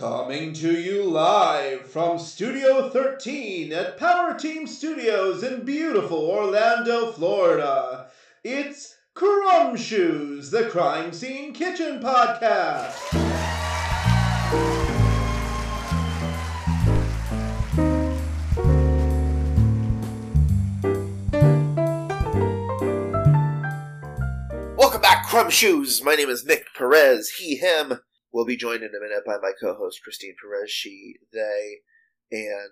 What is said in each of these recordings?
Coming to you live from Studio 13 at Power Team Studios in beautiful Orlando, Florida. It's Crumb Shoes, the Crime Scene Kitchen Podcast. Welcome back, Crumb Shoes. My name is Nick Perez. He, him. Will be joined in a minute by my co-host Christine Perez. She, they, and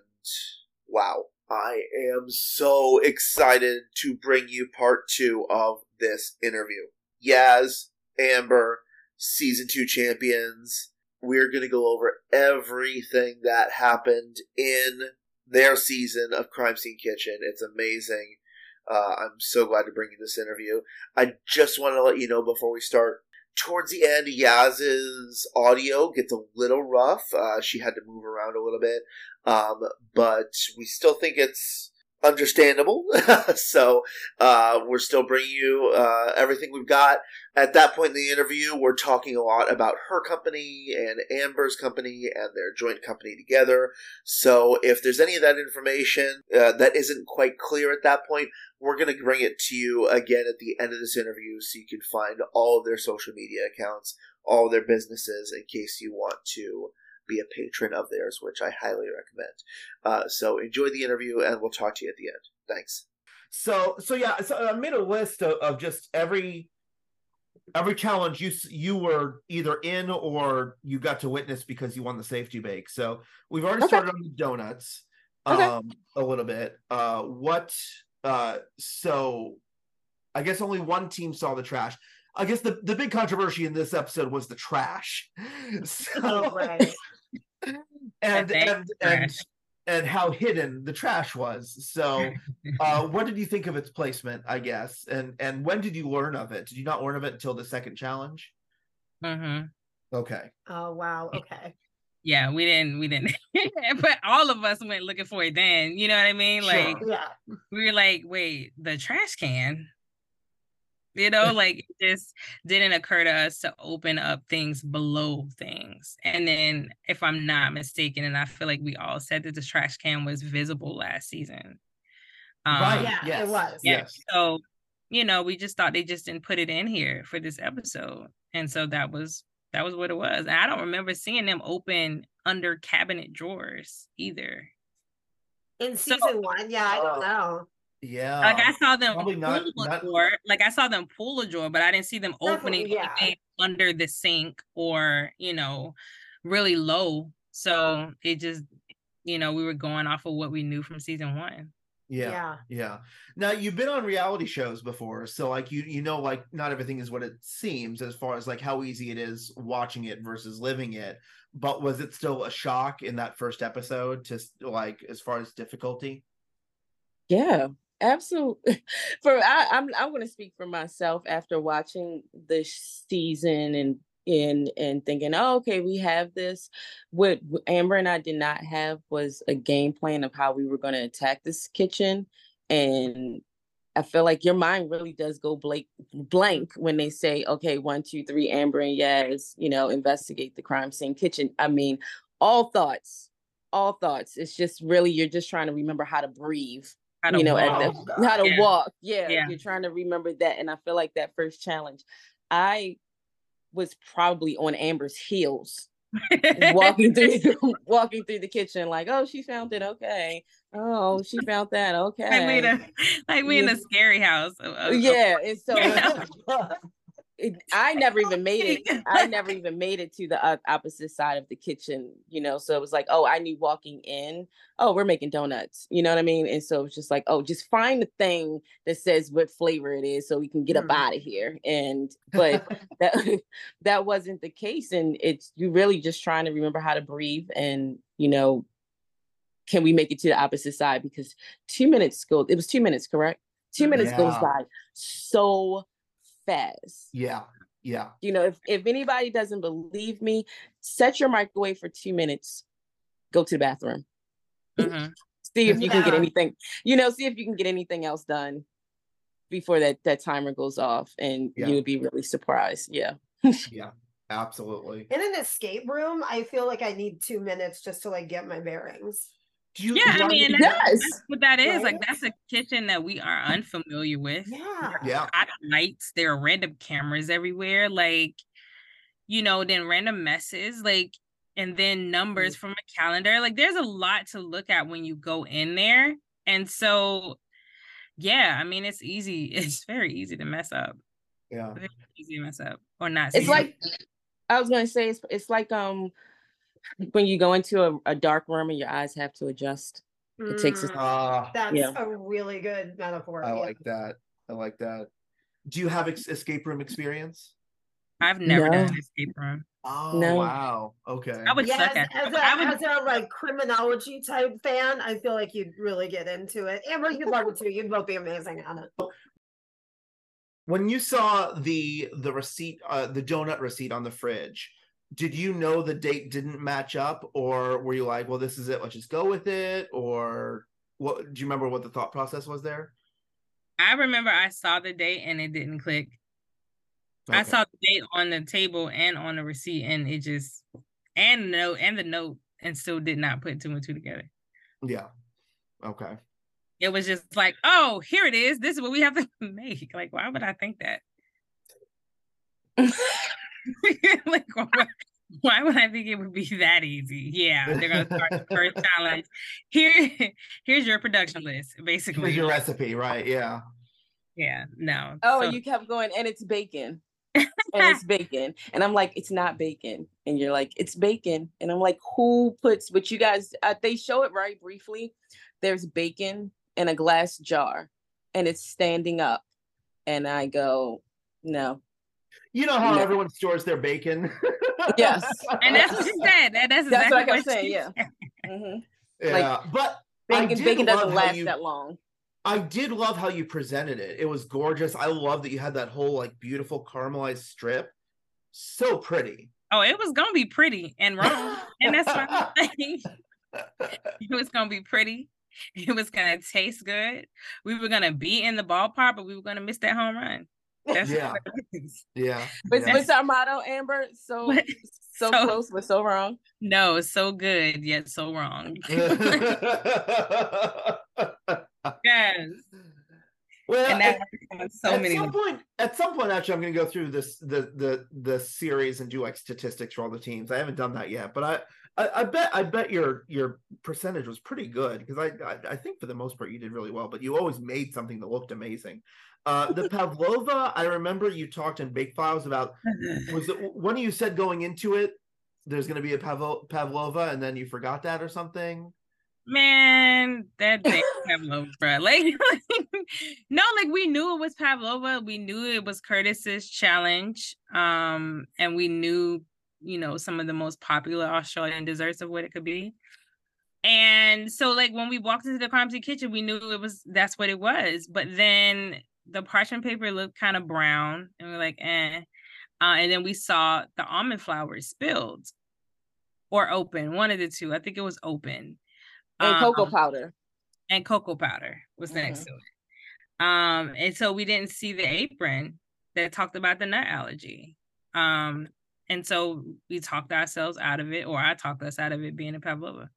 wow, I am so excited to bring you part two of this interview. Yass, Amber, season two champions. We're going to go over everything that happened in their season of Crime Scene Kitchen. It's amazing. Uh, I'm so glad to bring you this interview. I just want to let you know before we start. Towards the end, Yass's audio gets a little rough. Uh, she had to move around a little bit, um, but we still think it's understandable. so uh, we're still bringing you uh, everything we've got. At that point in the interview, we're talking a lot about her company and Amber's company and their joint company together. So if there's any of that information uh, that isn't quite clear at that point, we're going to bring it to you again at the end of this interview so you can find all of their social media accounts, all their businesses in case you want to be a patron of theirs, which I highly recommend. Uh, so enjoy the interview, and we'll talk to you at the end. Thanks. So, so yeah, so I made a list of, of just every every challenge you you were either in or you got to witness because you won the safety bake. So we've already okay. started on the donuts okay. um, a little bit. Uh, what? Uh, so I guess only one team saw the trash. I guess the, the big controversy in this episode was the trash. So, oh, right. And and and and how hidden the trash was. So, uh, what did you think of its placement? I guess, and and when did you learn of it? Did you not learn of it until the second challenge? Mm-hmm. Okay. Oh wow. Okay. Yeah, we didn't. We didn't. but all of us went looking for it then. You know what I mean? Like, sure. yeah. We were like, wait, the trash can. You know, like it just didn't occur to us to open up things below things. And then, if I'm not mistaken, and I feel like we all said that the trash can was visible last season. Um, right. Yeah, yes. it was. Yeah. Yes. So, you know, we just thought they just didn't put it in here for this episode, and so that was that was what it was. And I don't remember seeing them open under cabinet drawers either. In season so, one, yeah, I don't know. Yeah. Like I saw them Probably not, pull a not... drawer. Like I saw them pull a drawer, but I didn't see them opening yeah. under the sink or, you know, really low. So it just, you know, we were going off of what we knew from season one. Yeah, yeah. Yeah. Now you've been on reality shows before, so like you you know like not everything is what it seems as far as like how easy it is watching it versus living it. But was it still a shock in that first episode to like as far as difficulty? Yeah, Absolutely. For I, I'm I'm going to speak for myself after watching this season and and and thinking, oh, okay, we have this. What Amber and I did not have was a game plan of how we were going to attack this kitchen, and I feel like your mind really does go blank blank when they say, okay, one, two, three, Amber and Yass, you know, investigate the crime scene kitchen. I mean, all thoughts, all thoughts. It's just really you're just trying to remember how to breathe how you know, the, oh, how to yeah. walk. Yeah, yeah, you're trying to remember that. And I feel like that first challenge, I was probably on Amber's heels, walking through walking through the kitchen, like, oh, she found it. Okay. Oh, she found that. Okay. Like we in a, like we in a scary house. Uh, uh, yeah. And so it, I never even made it. I never even made it to the opposite side of the kitchen, you know. So it was like, oh, I knew walking in, oh, we're making donuts, you know what I mean? And so it's just like, oh, just find the thing that says what flavor it is, so we can get mm-hmm. up out of here. And but that that wasn't the case, and it's you really just trying to remember how to breathe, and you know, can we make it to the opposite side? Because two minutes go. It was two minutes, correct? Two minutes yeah. goes by so fast. Yeah. Yeah. You know, if, if anybody doesn't believe me, set your microwave for two minutes, go to the bathroom. Mm-hmm. see if you yeah. can get anything, you know, see if you can get anything else done before that that timer goes off and yeah. you would be really surprised. Yeah. yeah. Absolutely. In an escape room, I feel like I need two minutes just to like get my bearings. Do you, Yeah, I mean, that's, Yes. that's what that is. Like that's a kitchen that we are unfamiliar with. Yeah. yeah. Hot lights, there are random cameras everywhere, like you know, then random messes, like and then numbers from a calendar. Like there's a lot to look at when you go in there. And so yeah, I mean it's easy. It's very easy to mess up. Yeah. Very easy to mess up or not. It's see. like I was gonna say it's it's like um when you go into a, a dark room and your eyes have to adjust. It takes a- Mm, Ah, That's Yeah. a really good metaphor. I yeah. like that. I like that. Do you have ex- escape room experience? I've never done No. an escape room. Oh No. wow. Okay. I would Yeah, suck as, at it. as, a, I would as a like criminology type fan, I feel like you'd really get into it. Amber, you'd love it too. You'd both be amazing on it. when you saw the the receipt uh the donut receipt on the fridge did you know the date didn't match up or were you like well this is it let's just go with it or what do you remember what the thought process was there I remember I saw the date and it didn't click. I saw the date on the table and on the receipt, and it just and the note and the note, and still did not put two and two together. yeah okay It was just like, oh, here it is. This is what we have to make. Like, why would I think that? like, why, why would I think it would be that easy? Yeah, they're gonna start the first challenge. Here, here's your production list, here's basically. your recipe right yeah Yeah, no. Oh, So- you kept going, and it's bacon. and it's bacon. And I'm like, it's not bacon. And you're like, it's bacon. And I'm like, who puts, but you guys, uh, they show it right briefly. There's bacon in a glass jar and it's standing up. And I go, no. You know how Yeah. everyone stores their bacon Yes. and that's what she said. That, that's That's exactly what I kept what saying. Yeah. said. Mhm. yeah but Bacon, bacon doesn't last you- that long. I did love how you presented it. It was gorgeous. I love that you had that whole like beautiful caramelized strip. So pretty. Oh, it was gonna be pretty and wrong, and that's fine. it was gonna be pretty. It was gonna taste good. We were gonna be in the ballpark, but we were gonna miss that home run. That's Yeah. it is. yeah. What's, yeah. what's our motto, Amber? So, so, So- close, but so wrong. No, so good yet so wrong. yes, well, and at, that on so at many. some point, at some point, actually, I'm going to go through this the the the series and do like statistics for all the teams. I haven't done that yet, but I. I, I bet I bet your your percentage was pretty good because I, I I think for the most part you did really well, but you always made something that looked amazing. Uh, the pavlova, I remember you talked in Bake Files about was it one you said going into it there's going to be a Pavlo- pavlova and then you forgot that or something Man, that Pavlova, bro. Like, no, like we knew it was Pavlova. We knew it was Curtis's challenge. Um, and we knew, you know, some of the most popular Australian desserts of what it could be. And so, like, when we walked into the Clumsy kitchen, we knew it was that's what it was. But then the parchment paper looked kind of brown, and we are like, eh. Uh, and then we saw the almond flour spilled or open, one of the two. I think it was open And cocoa um, powder. and cocoa powder was next to it. Um, and so we didn't see the apron that talked about the nut allergy. Um, and so we talked ourselves out of it, or I talked us out of it being a pavlova.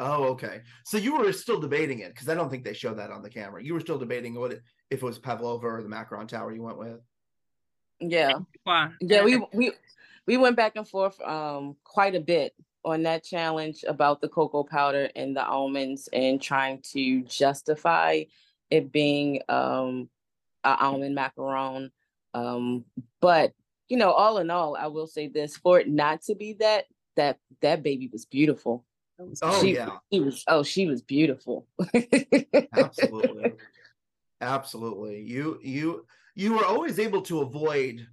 oh okay so you were still debating it because i don't think they showed that on the camera you were still debating what it, if it was pavlova or the macaron tower you went with Yeah. Why? Yeah, we we we went back and forth um quite a bit on that challenge about the cocoa powder and the almonds and trying to justify it being um a almond macaron. Um, but you know, all in all, I will say this: for it not to be that, that that baby was beautiful. oh she, yeah she was. Oh, she was beautiful. absolutely absolutely you you you were always able to avoid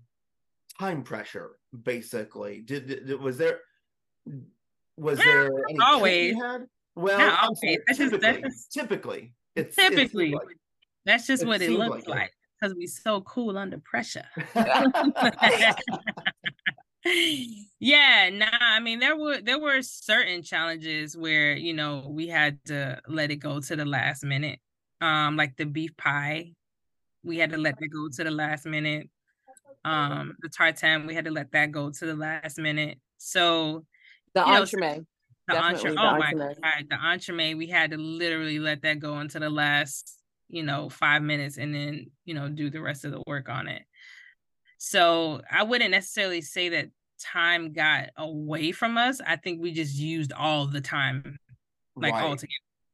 time pressure basically did, did was there was Yeah, there any trick always. you had well Not I'm always. saying That's just- typically that's just- typically it's it seems Typically. like- That's just It what it looks like like because we so cool under pressure. yeah, nah, I mean there were there were certain challenges where, you know, we had to let it go to the last minute. Um, like the beef pie. We had to let it go to the last minute. Um, the tartan, we had to let that go to the last minute. So The know, entremet. the Definitely entree, the oh my entremet. god, the entremet, we had to literally let that go into the last, you know, five minutes and then, you know, do the rest of the work on it. So I wouldn't necessarily say that time got away from us. I think we just used all the time, like right. all together.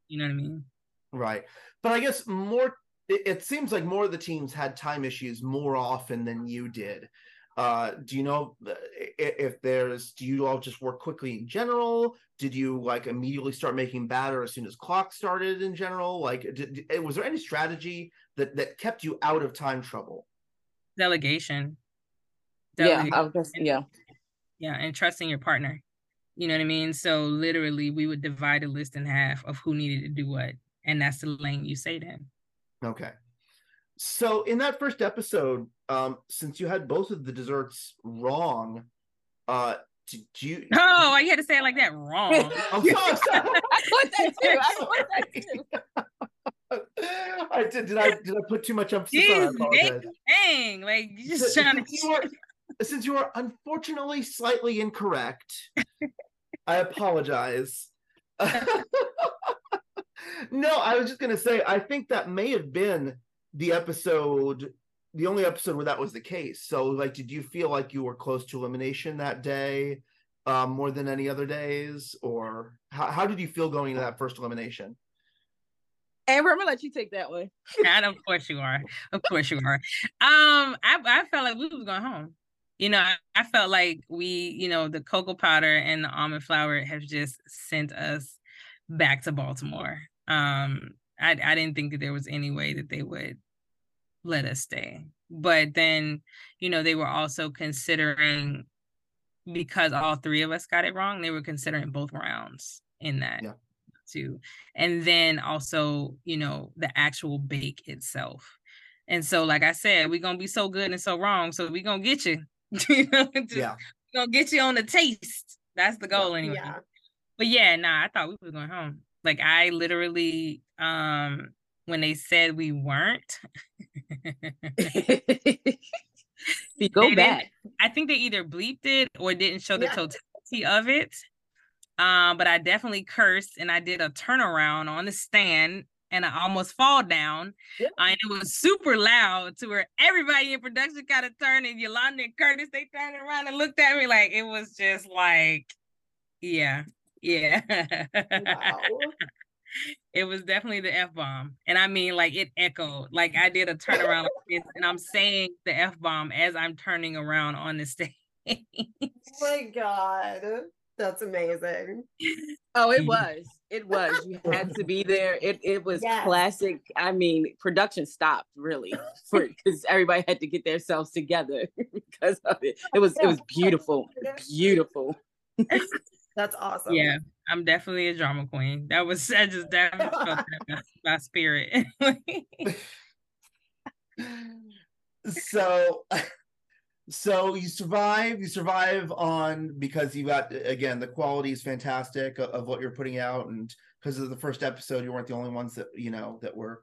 You know what I mean? Right. But I guess more it, it seems like more of the teams had time issues more often than you did. Uh, do you know uh, if there's do you all just work quickly in general? Did you like immediately start making batter as soon as clock started in general? Like did, did- was there any strategy that that kept you out of time trouble? Delegation. Yeah, Delegate- I was yeah. yeah, and trusting your partner. You know what I mean? So literally we would divide a list in half of who needed to do what. And that's the lane you say then. Okay. So in that first episode, um, since you had both of the desserts wrong, uh, did you? Oh, I had to say it like that wrong. I'm sorry. I put that too. I put that too. I did. Did I did I put too much emphasis on? it? Jeez, Nick, apologize. dang, like you just Since trying to you were, since you are unfortunately slightly incorrect, I apologize. no, I was just gonna say I think that may have been the episode, the only episode where that was the case. So, like, did you feel like you were close to elimination that day, um, more than any other days, or how, how did you feel going into that first elimination? Amber, I'm gonna let you take that one. And of course you are. Of course you are. Um, I, I felt like we was going home. You know, I, I felt like we, you know, the cocoa powder and the almond flour have just sent us back to Baltimore. Um, I, I didn't think that there was any way that they would let us stay. But then, you know, they were also considering because all three of us got it wrong, they were considering both rounds in that Yeah. too. And then also, you know, the actual bake itself. And so, like I said, we're gonna be so good and so wrong. So we're gonna get you. you know, just Yeah, gonna get you on the taste. That's the goal anyway. Yeah. But yeah, nah, I thought we were going home. Like I literally, um, when they said we weren't, you go They back. I think they either bleeped it or didn't show the Yeah. totality of it. Um, but I definitely cursed and I did a turnaround on the stand and I almost fall down. Yeah. Uh, and it was super loud to where everybody in production kind of turned and Yolanda and Curtis, they turned around and looked at me like it was just like, yeah, yeah. Wow. it was definitely the F bomb. And I mean, like it echoed. Like I did a turnaround like this, and I'm saying the F bomb as I'm turning around on the stage. Oh my god. That's amazing. Oh, it was. It was. You had to be there. It it was Yes. classic. I mean, production stopped really for because everybody had to get themselves together because of it. It was it was beautiful, beautiful. That's awesome. yeah, I'm definitely a drama queen. That was I just that felt that my, my spirit. so so you survive you survive on because you got again the quality is fantastic of, of what you're putting out and because of the first episode you weren't the only ones that you know that were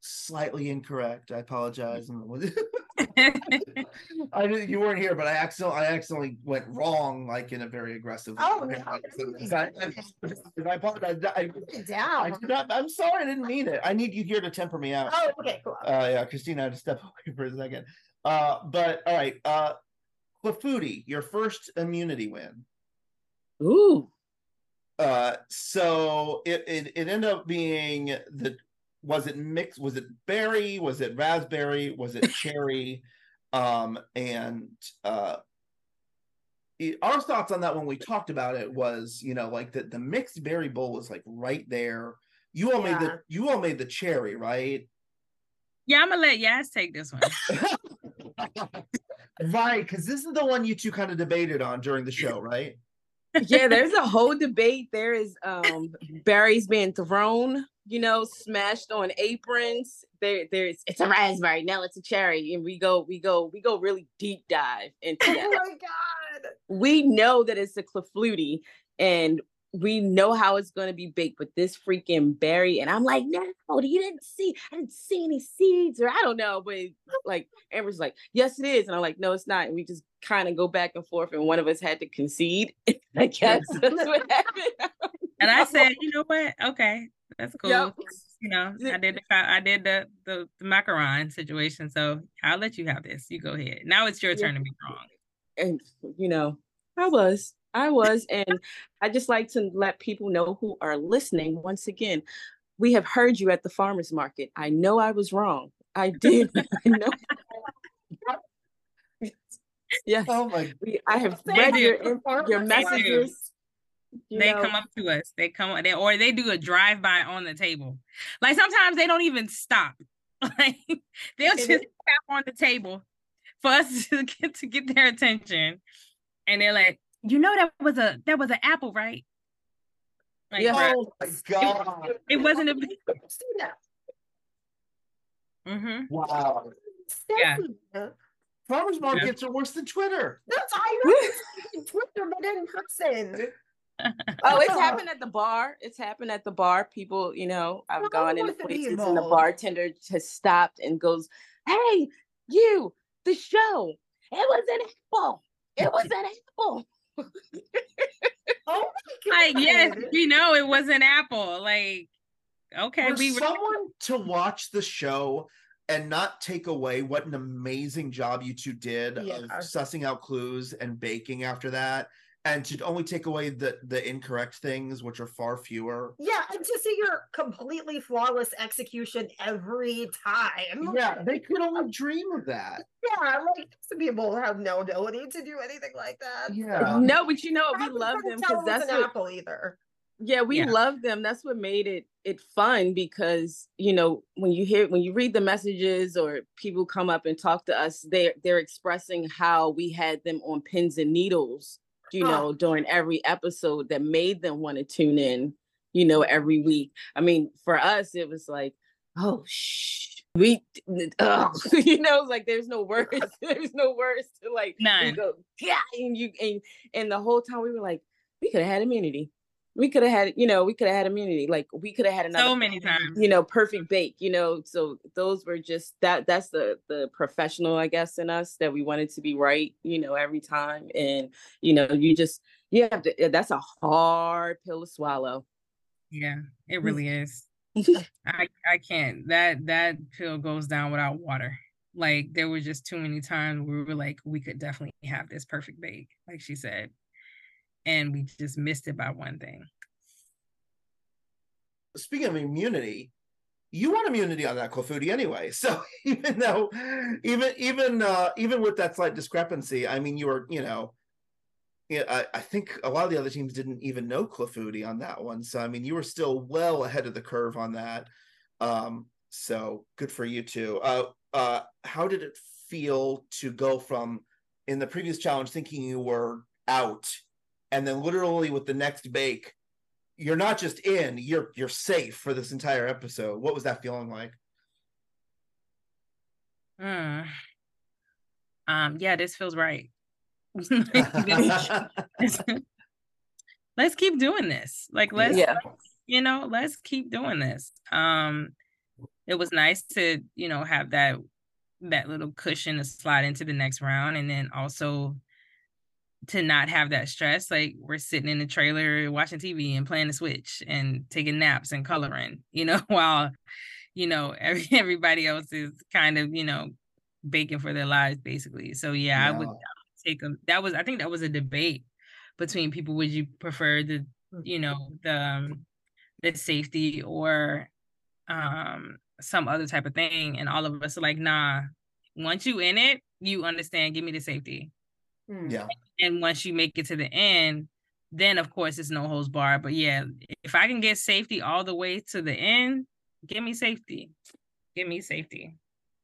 slightly incorrect i apologize I didn't, you weren't here, but I accidentally, I accidentally went wrong, like in a very aggressive. Oh, way. no. I, I, I apologize. I, I, down. I not, I'm sorry, I didn't mean it. I need you here to temper me out. Oh, okay, cool. Uh, yeah, Christina had to step away for a second. Uh, but all right, uh, Clafouti, your first immunity win. Ooh, Uh, so it, it it ended up being the was it mixed? Was it berry? Was it raspberry? Was it cherry? um, and uh, it- our thoughts on that when we talked about it was, you know, like that the mixed berry bowl was like right there. You all made the you all made the cherry, right? yeah, I'm gonna let Yass take this one. right, because this is the one you two kind of debated on during the show, right? yeah. There's a whole debate. There is um berries being thrown, you know, smashed on aprons. There, there's it's a raspberry. Now it's a cherry, and we go, we go, we go really deep dive into Oh that. my god. we know that it's a clafouti and we know how it's going to be baked with this freaking berry. And I'm like, no, you didn't see, I didn't see any seeds, or I don't know. But like Amber's like, yes, it is. And I'm like, no, it's not. And we just kind of go back and forth, and one of us had to concede. I guess that's what happened. and I said, you know what? Okay, that's cool. Yep. You know, I did the I did the, the the macaron situation, so I'll let you have this. You go ahead. Now it's your turn to be wrong. And you know, I was. I was. And I just like to let people know who are listening once again. We have heard you at the farmers market. I know I was wrong. I did. I know. yes. Oh my. I have read your, your messages. You they know. come up to us. They come they, or they do a drive by on the table. Like sometimes they don't even stop. Like they'll just tap on the table for us to get to get their attention. And they're like, you know that was a that was an apple, right? Like, yeah. Oh my god! It, it wasn't a. Mm-hmm. Wow. Yeah. Farmers markets yeah. are worse than Twitter. That's I know. Twitter, but in person. Oh, it's happened at the bar. It's happened at the bar. People, you know, I've well, gone into places and the bartender has stopped and goes, "Hey, you, the show. It was an apple. It was an apple." oh like yes, we know it was an apple. Like okay, For we were someone to watch the show and not take away what an amazing job you two did yeah. of sussing out clues and baking after that and to only take away the the incorrect things which are far fewer. Yeah and to see your completely flawless execution every time. Yeah they could only dream of that. Yeah like some people have no ability to do anything like that. Yeah. No but you know we love them because that's an what, apple either. Yeah we yeah. love them. That's what made it it fun because you know when you hear when you read the messages or people come up and talk to us they're they're expressing how we had them on pins and needles you know, during every episode that made them want to tune in, you know, every week. I mean, for us, it was like, oh, shh, we, oh, you know, like there's no words, there's no words to like, None. go, yeah, and you, and, and the whole time we were like, we could have had immunity we could have had, you know, we could have had immunity. Like we could have had another so many times, you know, perfect bake, you know. So those were just that that's the the professional, I guess, in us that we wanted to be right, you know, every time. And you know, you just you have to that's a hard pill to swallow. Yeah, it mm. really is. I I can't. That that pill goes down without water. Like there were just too many times we were like, we could definitely have this perfect bake, like she said and we just missed it by one thing. Speaking of immunity, you want immunity on that Clafouti anyway. So even though, even even uh, even with that slight discrepancy, I mean, you were you know, yeah, I, I think a lot of the other teams didn't even know Clafouti on that one. So I mean, you were still well ahead of the curve on that. Um, so good for you too. Uh, uh, how did it feel to go from in the previous challenge thinking you were out and then literally with the next bake you're not just in you're you're safe for this entire episode. What was that feeling like? Mm. um yeah this feels right. Let's keep doing this. Like let's, yeah. let's you know let's keep doing this. Um it was nice to you know have that that little cushion to slide into the next round. And then also to not have that stress. Like we're sitting in the trailer watching TV and playing the Switch and taking naps and coloring, you know, while you know every, everybody else is kind of you know baking for their lives basically. So yeah, yeah. I, would, take them. That was I think that was a debate between people. Would you prefer the hmm. you know the um, the safety or um some other type of thing? And all of us are like, nah. Once you in it, you understand. Give me the safety. Yeah and once you make it to the end, then of course it's no holds bar. But yeah, if I can get safety all the way to the end, give me safety. Give me safety.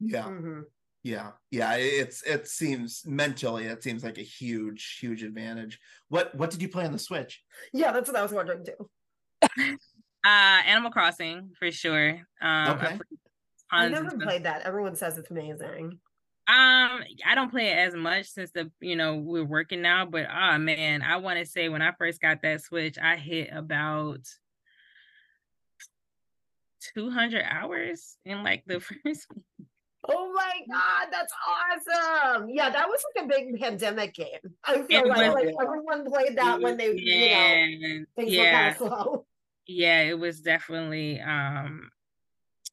Yeah. Mm-hmm. Yeah. Yeah. It's it seems mentally it seems like a huge, huge advantage. What what did you play on the Switch? Yeah, that's what I was wondering too. uh Animal Crossing for sure. Um okay. I, I never played that. Everyone says it's amazing. Um, I don't play it as much since the you know we're working now, but oh man, I want to say when I first got that Switch, I hit about 200 hours in like the first Oh my god, that's awesome! Yeah, that was like a big pandemic game. I feel like, like everyone played that when they, you know, things yeah. were kind of slow. yeah, it was definitely um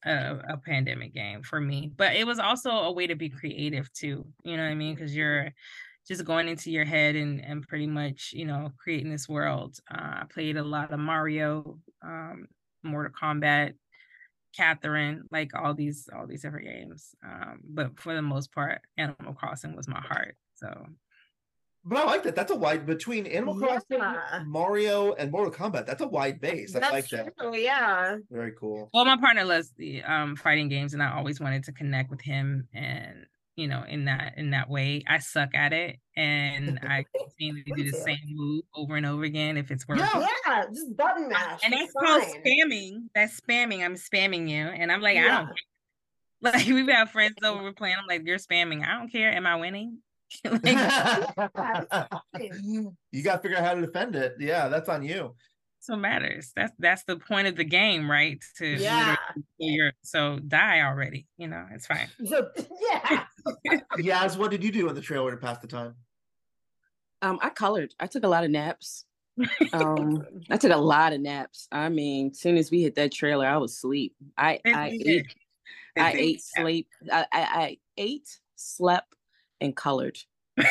a, a pandemic game for me, but it was also a way to be creative too. You know what I mean? Because you're just going into your head and and pretty much you know creating this world. Uh, I played a lot of Mario, um, Mortal Kombat, Catherine, like all these all these different games. Um, but for the most part, Animal Crossing was my heart. So But I like that. That's a wide between Animal Crossing, Yeah. Mario, and Mortal Kombat. That's a wide base. I That's like that. true, yeah. Very cool. Well, my partner loves the um fighting games, and I always wanted to connect with him, and you know, in that in that way, I suck at it, and I continue to do the same move over and over again if it's working. Yeah. Yeah, just button mash. And it's that's called spamming. That's spamming. I'm spamming you, and I'm like, I don't. care. Like we've got friends over, playing. I'm like, you're spamming. I don't care. Am I winning? like, you got to figure out how to defend it. Yeah, that's on you. So matters. That's that's the point of the game, right? To Yeah. You're, so die already. You know, it's fine. So, yeah. Yass, what did you do in the trailer to pass the time? Um, I colored. I took a lot of naps. Um, I took a lot of naps. I mean, as soon as we hit that trailer, I was asleep. I I ate, I ate, sleep. I, I I ate, slept, and colored. Are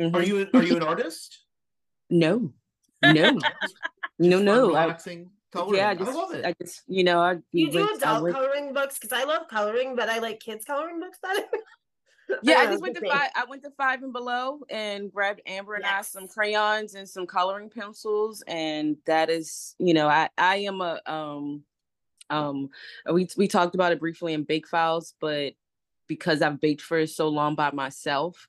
Mhm. you are you an artist? No, no, no, no. I, relaxing, coloring. yeah, I I, just, love it. I just, you know, I You do went- adult went- coloring books because I love coloring, but I like kids coloring books better. Yeah, I don't just went to it's the five. I went to five and below and grabbed Amber and Yes. I some crayons and some coloring pencils, and that is, you know, I I am a um um we we talked about it briefly in Bake Files, but because I've baked for so long by myself,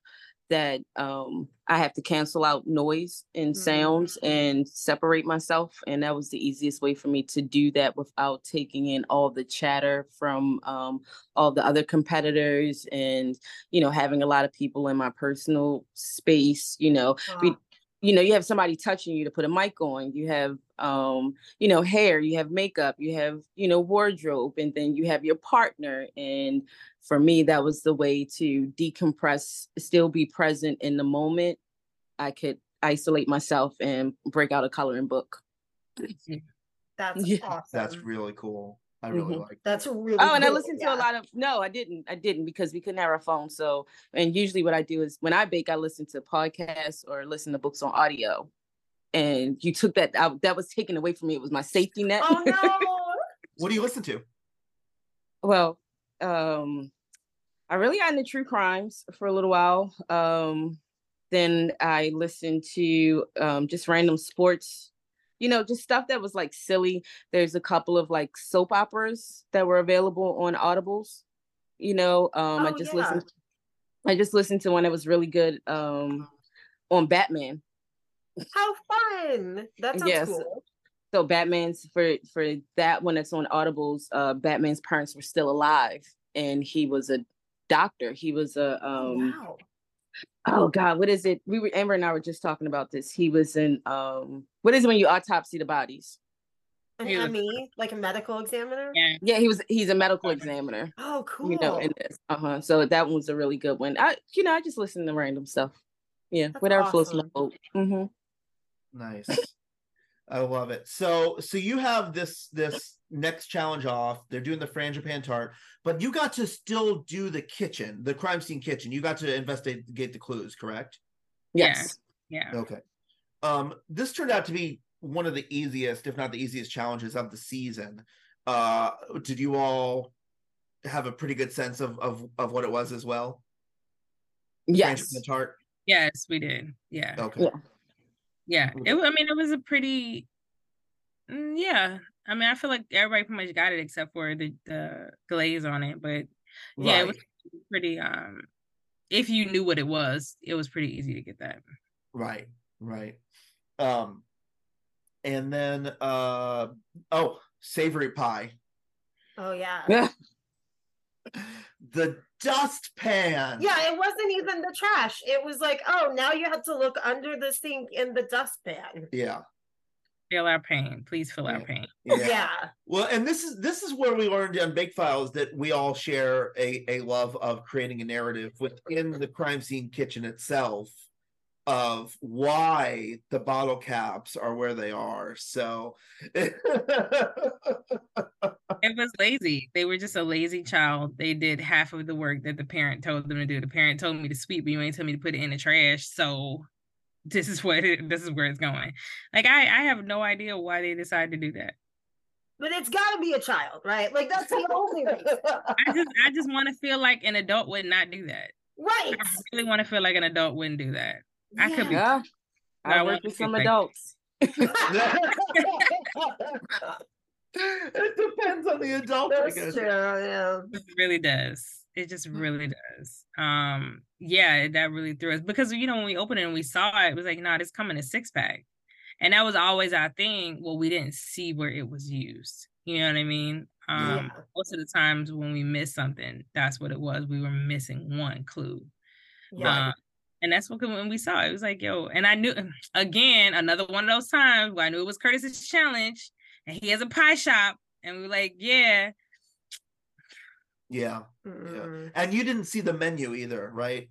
that um I have to cancel out noise and Mhm. sounds and separate myself, and that was the easiest way for me to do that without taking in all the chatter from um all the other competitors and you know having a lot of people in my personal space you know we- Aw. you know you have somebody touching you to put a mic on you have um you know hair you have makeup you have you know wardrobe and then you have your partner and for me that was the way to decompress still be present in the moment i could isolate myself and break out a coloring book That's Yeah. awesome. That's really cool. I really Mhm. like. That's really Oh, and I cool, listened to a lot of no, I didn't. I didn't because we couldn't have our phone. So, and usually what I do is when I bake, I listen to podcasts or listen to books on audio. And you took that out. That was taken away from me. It was my safety net. Oh no. What do you listen to? well, um, I really got into true crimes for a little while. Um, then I listened to um, just random sports, you know, just stuff that was like silly. There's a couple of like soap operas that were available on Audibles. You know, um, I Oh, just yeah. listened. I just listened to one that was really good um, on Batman. How fun. That sounds Yes. cool. So Batman's for for that one that's on Audibles. Uh, Batman's parents were still alive, and he was a doctor. He was a Oh, um. wow. Oh God, what is it? We were Amber and I were just talking about this. He was in um. What is it when you autopsy the bodies? An was- ME, like a medical examiner. Yeah. Yeah, he was. He's a medical examiner. Oh, cool. You know, in this. Uh huh. So that one was a really good one. I, you know, I just listen to random stuff. Yeah, That's whatever floats my awesome. boat. Mm-hmm. Nice. I love it. So so you have this this next challenge off. They're doing the frangipane tart, but you got to still do the kitchen, the crime scene kitchen. You got to investigate the clues, correct? Yes. Yeah. Okay. Um, this turned out to be one of the easiest, if not the easiest, challenges of the season. Uh, did you all have a pretty good sense of of, of what it was as well? Yes. Frangipane tart. Yes, we did. Yeah. Okay. Yeah. Yeah. It, wa- I mean, it was a pretty, mm, yeah. I mean, I feel like everybody pretty much got it except for the, the glaze on it. But yeah, it was pretty, um, if you knew what it was, it was pretty easy to get that. Right, right. Um, and then uh oh, savory pie. Oh yeah. Yeah. the dustpan. Yeah, it wasn't even the trash. It was like, oh, now you have to look under the sink in the dustpan. Yeah. Feel our pain. Please feel our Yeah. pain. Yeah. Well, and this is this is where we learned on Bake Files that we all share a a love of creating a narrative within the crime scene kitchen itself of why the bottle caps are where they are. So It was lazy. They were just a lazy child. They did half of the work that the parent told them to do. The parent told me to sweep, but you ain't tell me to put it in the trash. So this is what it, this is where it's going. Like I, I have no idea why they decided to do that. But it's got to be a child, right? Like that's the only reason. I just, I just want to feel like an adult would not do that. right. I really want to feel like an adult wouldn't do that. I could be- Yeah. I I work with some like- adults. it depends on the adult. That's true. Yeah. It really does. It just Mm. really does. Um, yeah, that really threw us because you know when we opened it and we saw it, it was like, nah, this coming a six pack. And that was always our thing. Well, we didn't see where it was used. You know what I mean? Um, Yeah. most of the times when we missed something, that's what it was. We were missing one clue. Yeah. Uh, and that's what when we saw it, it was like, yo, and I knew again, another one of those times where I knew it was Curtis's challenge and he has a pie shop. And we were like, yeah, Yeah. Mm. And you didn't see the menu either, right?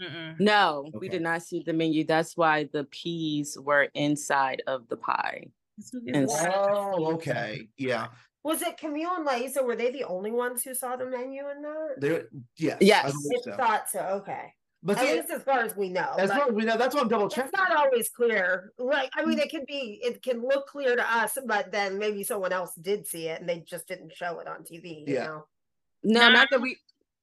mm-mm. No, we did not see the menu. That's why the peas were inside of the pie. This was- this And was- Oh, okay. Yeah. Was it Camille and Laisa? Were they the only ones who saw the menu in that? There yes. Yes. I I so. thought so. Okay. But At see, least as far as we know. as but far as we know, that's what I'm double checking. it's not always clear. Like, I mean, it can be, it can look clear to us, but then maybe someone else did see it and they just didn't show it on TV. You Yeah. know? No, No, not that we.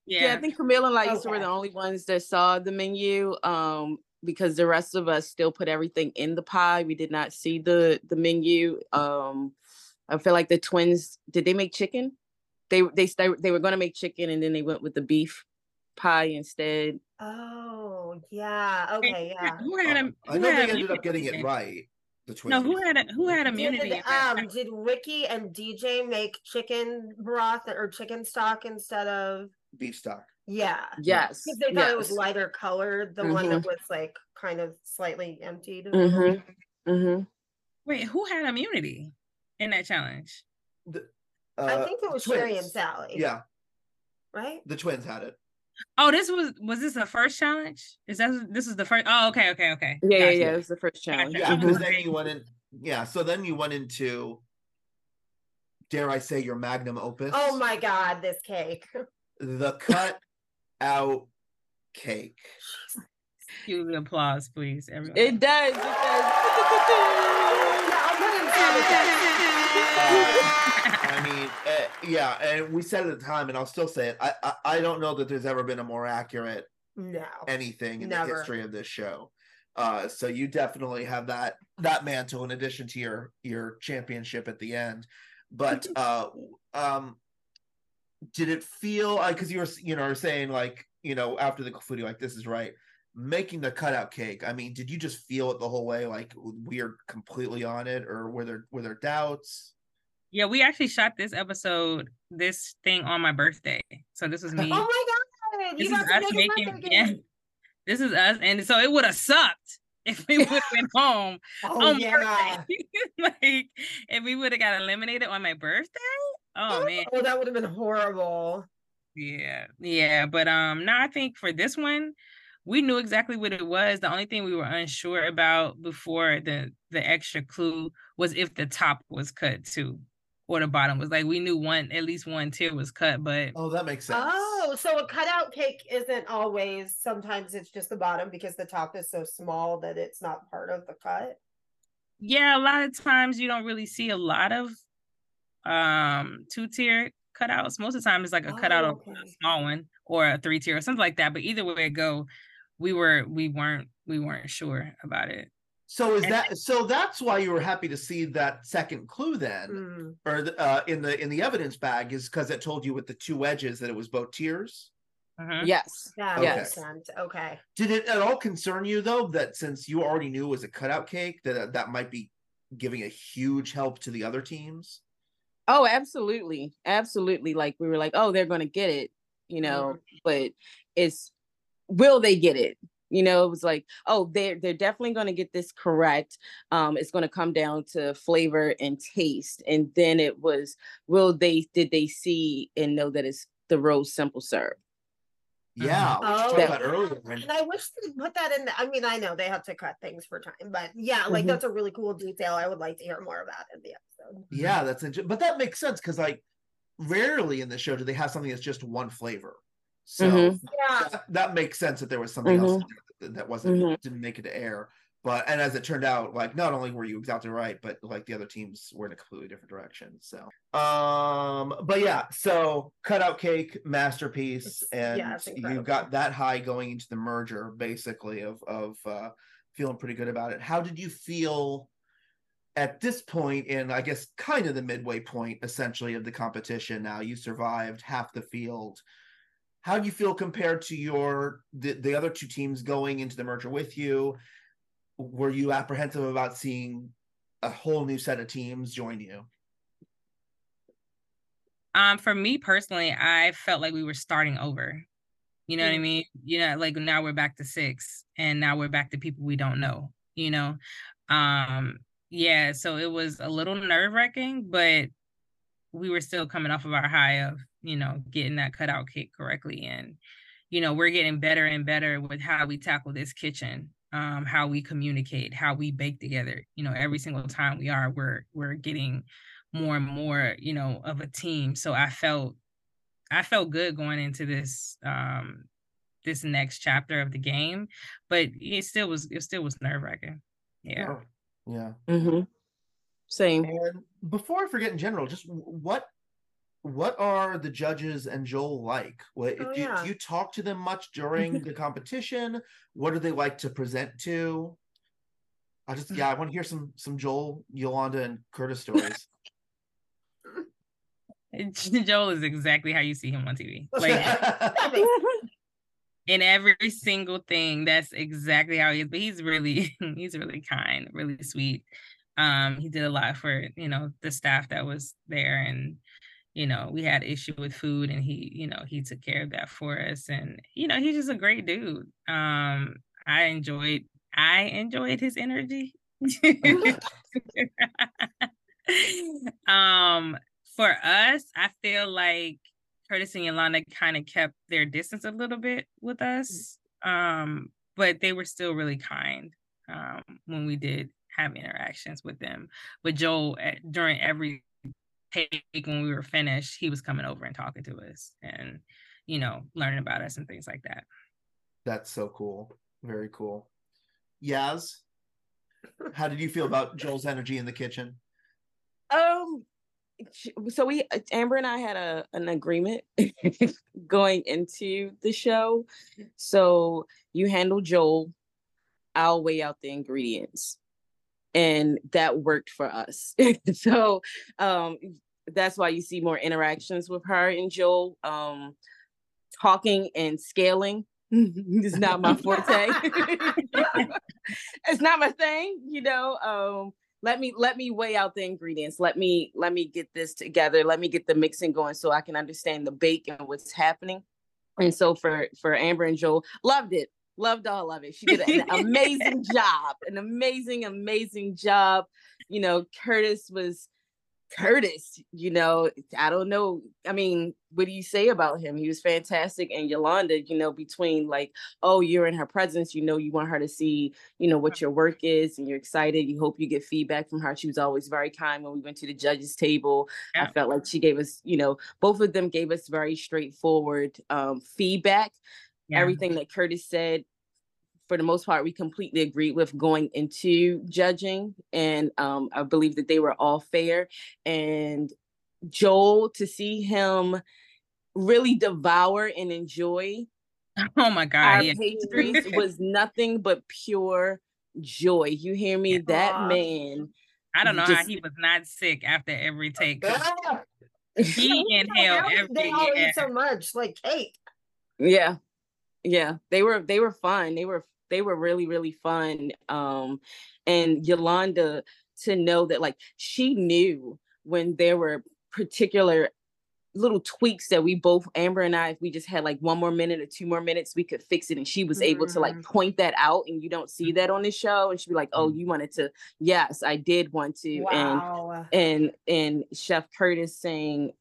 yeah. Yeah, I think Camille and Laisa were the only ones that saw the menu. Um, because the rest of us still put everything in the pie. We did not see the the menu. Um, I feel like the twins did they make chicken? They they sta- they were going to make chicken and then they went with the beef pie instead. Oh, yeah. Okay. Yeah. Who had a, Uh, I know they ended up getting it right. The twins. No, who had a, who had immunity? Did, um, did Ricky and DJ make chicken broth or chicken stock instead of, beef stock. yeah. Yes. Because they thought it was lighter colored, the one that was like kind of slightly emptied. Mm-hmm. Mm-hmm. Wait, who had immunity in that challenge? The, I uh, think it was Sherry and. Sally. Yeah, Right? the twins had it. Oh, this was was this the first challenge? Is that this is the first? Oh, okay, okay, okay. Yeah, yeah, Gotcha. yeah. It was the first challenge. Yeah, Mhm. because then you went in. Yeah, so then you went into. Dare I say your magnum opus? Oh my God, this cake. The cut out cake. Cue the applause, please, everyone. It does. It does. Yeah, I'll put in sound effects. I mean, uh, yeah, and we said at the time, and I'll still say it. I, I I don't know that there's ever been a more accurate No. anything in the history of this show. Uh, so you definitely have that that mantle in addition to your your championship at the end. But uh, um, did it feel like because you were you know saying like you know after the food like this is right making the cutout cake i mean did you just feel it the whole way like we are completely on it or were there were there doubts yeah, we actually shot this episode, this thing on my birthday. So this was me. Oh my God. this You is us making. Yeah, this is us, and so it would have sucked if we would have been home Oh, on yeah. birthday. like if we would have got eliminated on my birthday. Oh man. Oh, that would have been horrible. Yeah, yeah, but um, no, I think for this one, we knew exactly what it was. The only thing we were unsure about before the the extra clue was if the top was cut too, or the bottom was like we knew one at least one tier was cut, but oh that makes sense Oh, so a cutout cake isn't always, sometimes it's just the bottom because the top is so small that it's not part of the cut. yeah, a lot of times you don't really see a lot of um two tier cutouts. Most of the time it's like a cutout Oh, of okay. a small one or a three tier or something like that. But either way it go, we were we weren't we weren't sure about it. So is and- that so that's why you were happy to see that second clue then Mm. or the, uh, in the in the evidence bag is because it told you with the two edges that it was both tiers. Mhm. Yes. That Okay. makes sense. Okay. Did it at all concern you though that since you already knew it was a cutout cake that uh, that might be giving a huge help to the other teams? Oh, absolutely. Absolutely. Like we were like, oh, they're gonna get it, you know, mm-hmm. but it's will they get it? You know, it was like, oh, they're they're definitely gonna get this correct. Um, it's gonna come down to flavor and taste. And then it was, will they did they see and know that it's the rose simple syrup? Yeah, oh, that earlier. And I wish they put that in. The, I mean, I know they have to cut things for time, but yeah, like mm-hmm. that's a really cool detail. I would like to hear more about in the episode. Yeah, that's interesting. But that makes sense because like rarely in the show do they have something that's just one flavor. So mm-hmm. yeah, that, that, makes sense that there was something mm-hmm. else that wasn't mm-hmm. didn't make it to air. But and as it turned out, like not only were you exactly right, but like the other teams were in a completely different direction. So, um, but yeah, so cutout cake masterpiece, and yeah, you got that high going into the merger, basically of of uh, feeling pretty good about it. How did you feel? At this point, in I guess kind of the midway point, essentially of the competition, now you survived half the field how do you feel compared to your the, the other two teams going into the merger with you were you apprehensive about seeing a whole new set of teams join you? Um, for me personally, I felt like we were starting over. You know mm-hmm. what I mm. mean? You know, like now we're back to six, and now we're back to people we don't know. You know, um, yeah. So it was a little nerve wracking, but we were still coming off of our high of you know getting that cutout cake correctly, and you know we're getting better and better with how we tackle this kitchen um, how we communicate, how we bake together. You know, every single time we are, we're we're getting more and more, you know, of a team. So I felt I felt good going into this um this next chapter of the game, but it still was it still was nerve wracking. Yeah. Yeah. Mm-hmm. Same. And before I forget in general, just what what are the judges and Joel like? What oh, do, yeah. do, you talk to them much during the competition? What do they like to present to? I just yeah, I want to hear some some Joel, Yolanda, and Curtis stories. Joel is exactly how you see him on TV. Like in every single thing, that's exactly how he is. But he's really he's really kind, really sweet. Um, he did a lot for you know the staff that was there and you know we had issue with food and he you know he took care of that for us and you know he's just a great dude. Um i enjoyed i enjoyed his energy. Um for us i feel like curtis and yolanda kind of kept their distance a little bit with mm. us um but they were still really kind um when we did have interactions with them. But joel eh, during every take when we were finished, he was coming over and talking to us and, you know, learning about us and things like that. That's so cool. Very cool. Yass, how did you feel about Joel's energy in the kitchen? Um, so we Amber and I had a an agreement going into the show. So you handle Joel, I'll weigh out the ingredients and that worked for us. so um, that's why you see more interactions with her and Joel. Um, talking and scaling is not my forte. it's not my thing, you know. Um, let me let me weigh out the ingredients. Let me let me get this together. Let me get the mixing going so I can understand the bake and what's happening. And so for for Amber and Joel, loved it loved all of it. She did an amazing job, an amazing, amazing job. You know, Curtis was Curtis, you know, I don't know. I mean, what do you say about him? He was fantastic. And Yolanda, you know, between like, oh, you're in her presence, you know, you want her to see, you know, what your work is and you're excited. You hope you get feedback from her. She was always very kind when we went to the judges table. Yeah. I felt like she gave us, you know, both of them gave us very straightforward um, feedback. Yeah. Everything that Curtis said, for the most part, we completely agreed with going into judging. And um, I believe that they were all fair. And Joel, to see him really devour and enjoy oh my god our yeah. pastries was nothing but pure joy. You hear me? That man. I don't know just, how he was not sick after every take. he inhaled every. They all eat so much, like cake. Yeah, yeah. They were they were fun. They were they were really really fun um and yolanda to know that like she knew when there were particular little tweaks that we both Amber and I if we just had like one more minute or two more minutes we could fix it and she was mm-hmm. able to like mm-hmm. point that out and you don't see that on the show and she'd be like oh mm-hmm. you wanted to yes I did want to wow. and and and chef Curtis saying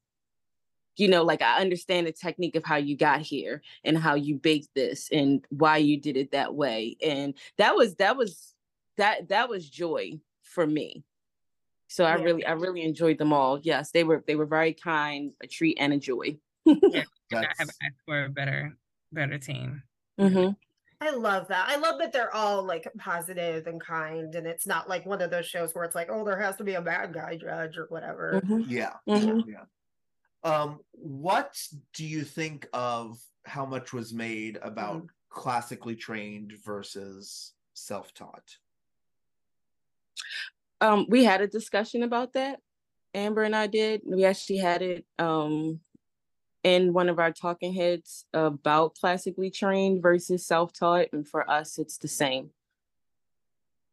you know like I understand the technique of how you got here and how you baked this and why you did it that way and that was that was that that was joy for me so I really, I really enjoyed them all. Yes, they were they were very kind, a treat and a joy. yeah, I have asked for a better better team. Mm-hmm. I love that. I love that they're all like positive and kind, and it's not like one of those shows where it's like, oh, there has to be a bad guy judge or whatever. Mm-hmm. Yeah, mm-hmm. yeah. Um, what do you think of how much was made about mm-hmm. classically trained versus self-taught? um, we had a discussion about that. Amber and I did. We actually had it um, in one of our talking heads about classically trained versus self-taught, and for us, it's the same.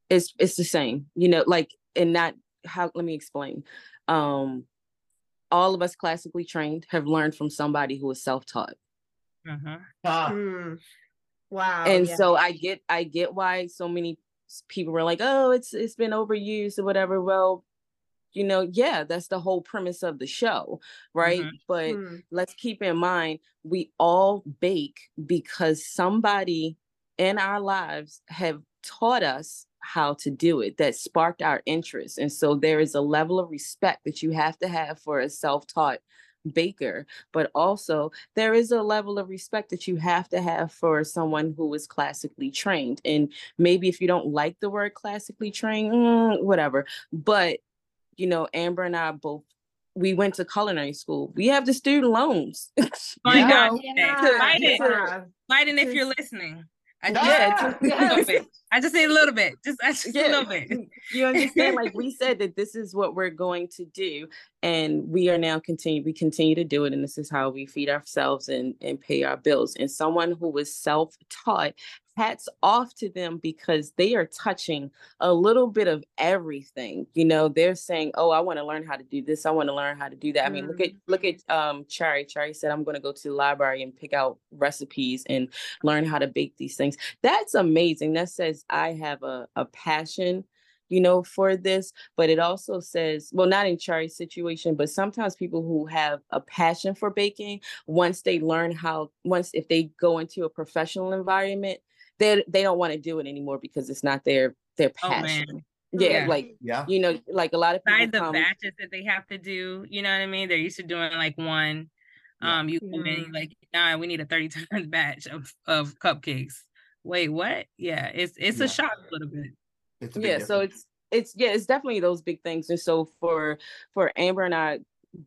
It's it's the same, you know, like and not how. Let me explain. Um, all of us classically trained have learned from somebody who was self-taught. Uh-huh. Ah. Mm. Wow. And yeah. so I get I get why so many people were like, "Oh, it's it's been overused or whatever." Well, you know, yeah, that's the whole premise of the show, right? Mm-hmm. But mm-hmm. let's keep in mind we all bake because somebody in our lives have taught us how to do it that sparked our interest and so there is a level of respect that you have to have for a self-taught baker, but also there is a level of respect that you have to have for someone who is classically trained. And maybe if you don't like the word classically trained, mm, whatever. But, you know, Amber and I both we went to culinary school. We have the student loans. oh my God. Yeah. Biden, Biden, if you're listening. I just, yeah, yeah. a little bit. I just need a little bit. Just, just yeah. a little bit. You understand? like we said that this is what we're going to do, and we are now continue. We continue to do it, and this is how we feed ourselves and and pay our bills. And someone who was self taught hats off to them because they are touching a little bit of everything. You know, they're saying, "Oh, I want to learn how to do this. I want to learn how to do that." I mean, look at mm-hmm. look at um Cherry. Cherry said, "I'm going to go to the library and pick out recipes and learn how to bake these things." That's amazing. That says I have a a passion you know, for this. But it also says, well, not in Cherry's situation, but sometimes people who have a passion for baking, once they learn how, once if they go into a professional environment, they they don't want to do it anymore because it's not their their oh, passion. Oh, yeah, yeah, like yeah, you know, like a lot of people the come, batches that they have to do. You know what I mean? They're used to doing like one. Yeah. Um, you come mm-hmm. like, nah, we need a thirty times batch of of cupcakes. Wait, what? Yeah, it's it's yeah. a shock a little bit. Yeah, difference. so it's it's yeah, it's definitely those big things. And so for for Amber and I,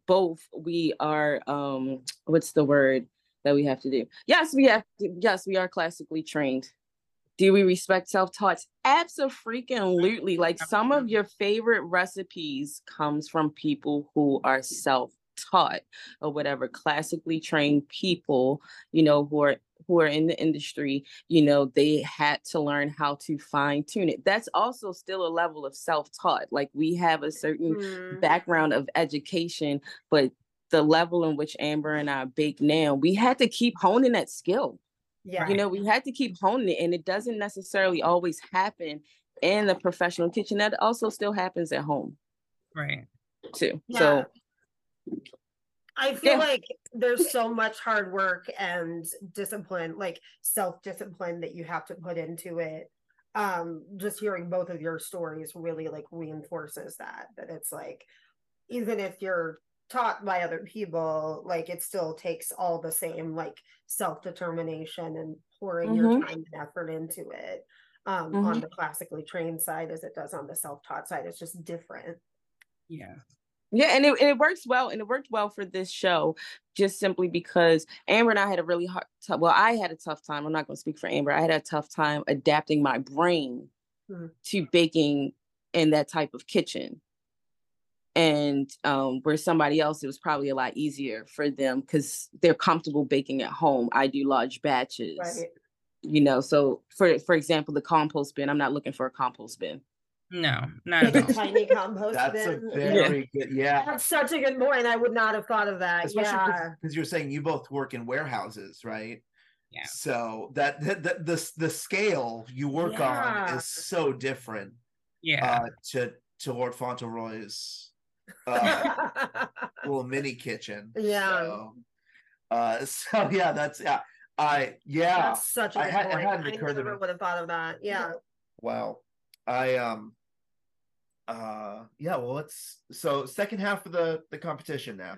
both we are um, what's the word that we have to do? Yes, we have. To, yes, we are classically trained do we respect self-taught? Absolutely. Like some of your favorite recipes comes from people who are self-taught or whatever, classically trained people, you know, who are who are in the industry, you know, they had to learn how to fine tune it. That's also still a level of self-taught. Like we have a certain mm. background of education, but the level in which Amber and I bake now, we had to keep honing that skill yeah you know we had to keep honing it and it doesn't necessarily always happen in the professional kitchen that also still happens at home right too yeah. so I feel yeah. like there's so much hard work and discipline, like self discipline that you have to put into it. Um, just hearing both of your stories really like reinforces that, that it's like, even if you're taught by other people like it still takes all the same like self-determination and pouring mm-hmm. your time and effort into it um, mm-hmm. on the classically trained side as it does on the self-taught side it's just different yeah yeah and it, and it works well and it worked well for this show just simply because amber and i had a really hard t- well i had a tough time i'm not going to speak for amber i had a tough time adapting my brain mm-hmm. to baking in that type of kitchen and um, where somebody else it was probably a lot easier for them because they're comfortable baking at home i do large batches right. you know so for for example the compost bin i'm not looking for a compost bin No, not at all. tiny compost That's a bin. very good. Yeah, That's such a good point. I would not have thought of that. especially yeah. because you're saying you both work in warehouses, right? Yeah. So that the the the, the scale you work on is so different Yeah. uh, to to Lord Fauntleroy's uh, little mini kitchen. Yeah. So, uh, so yeah, that's yeah. I yeah. That's such a I good had- it point. hadn't I occurred to never would have thought of that. Yeah. Wow. I um uh yeah, well it's so second half of the the competition now.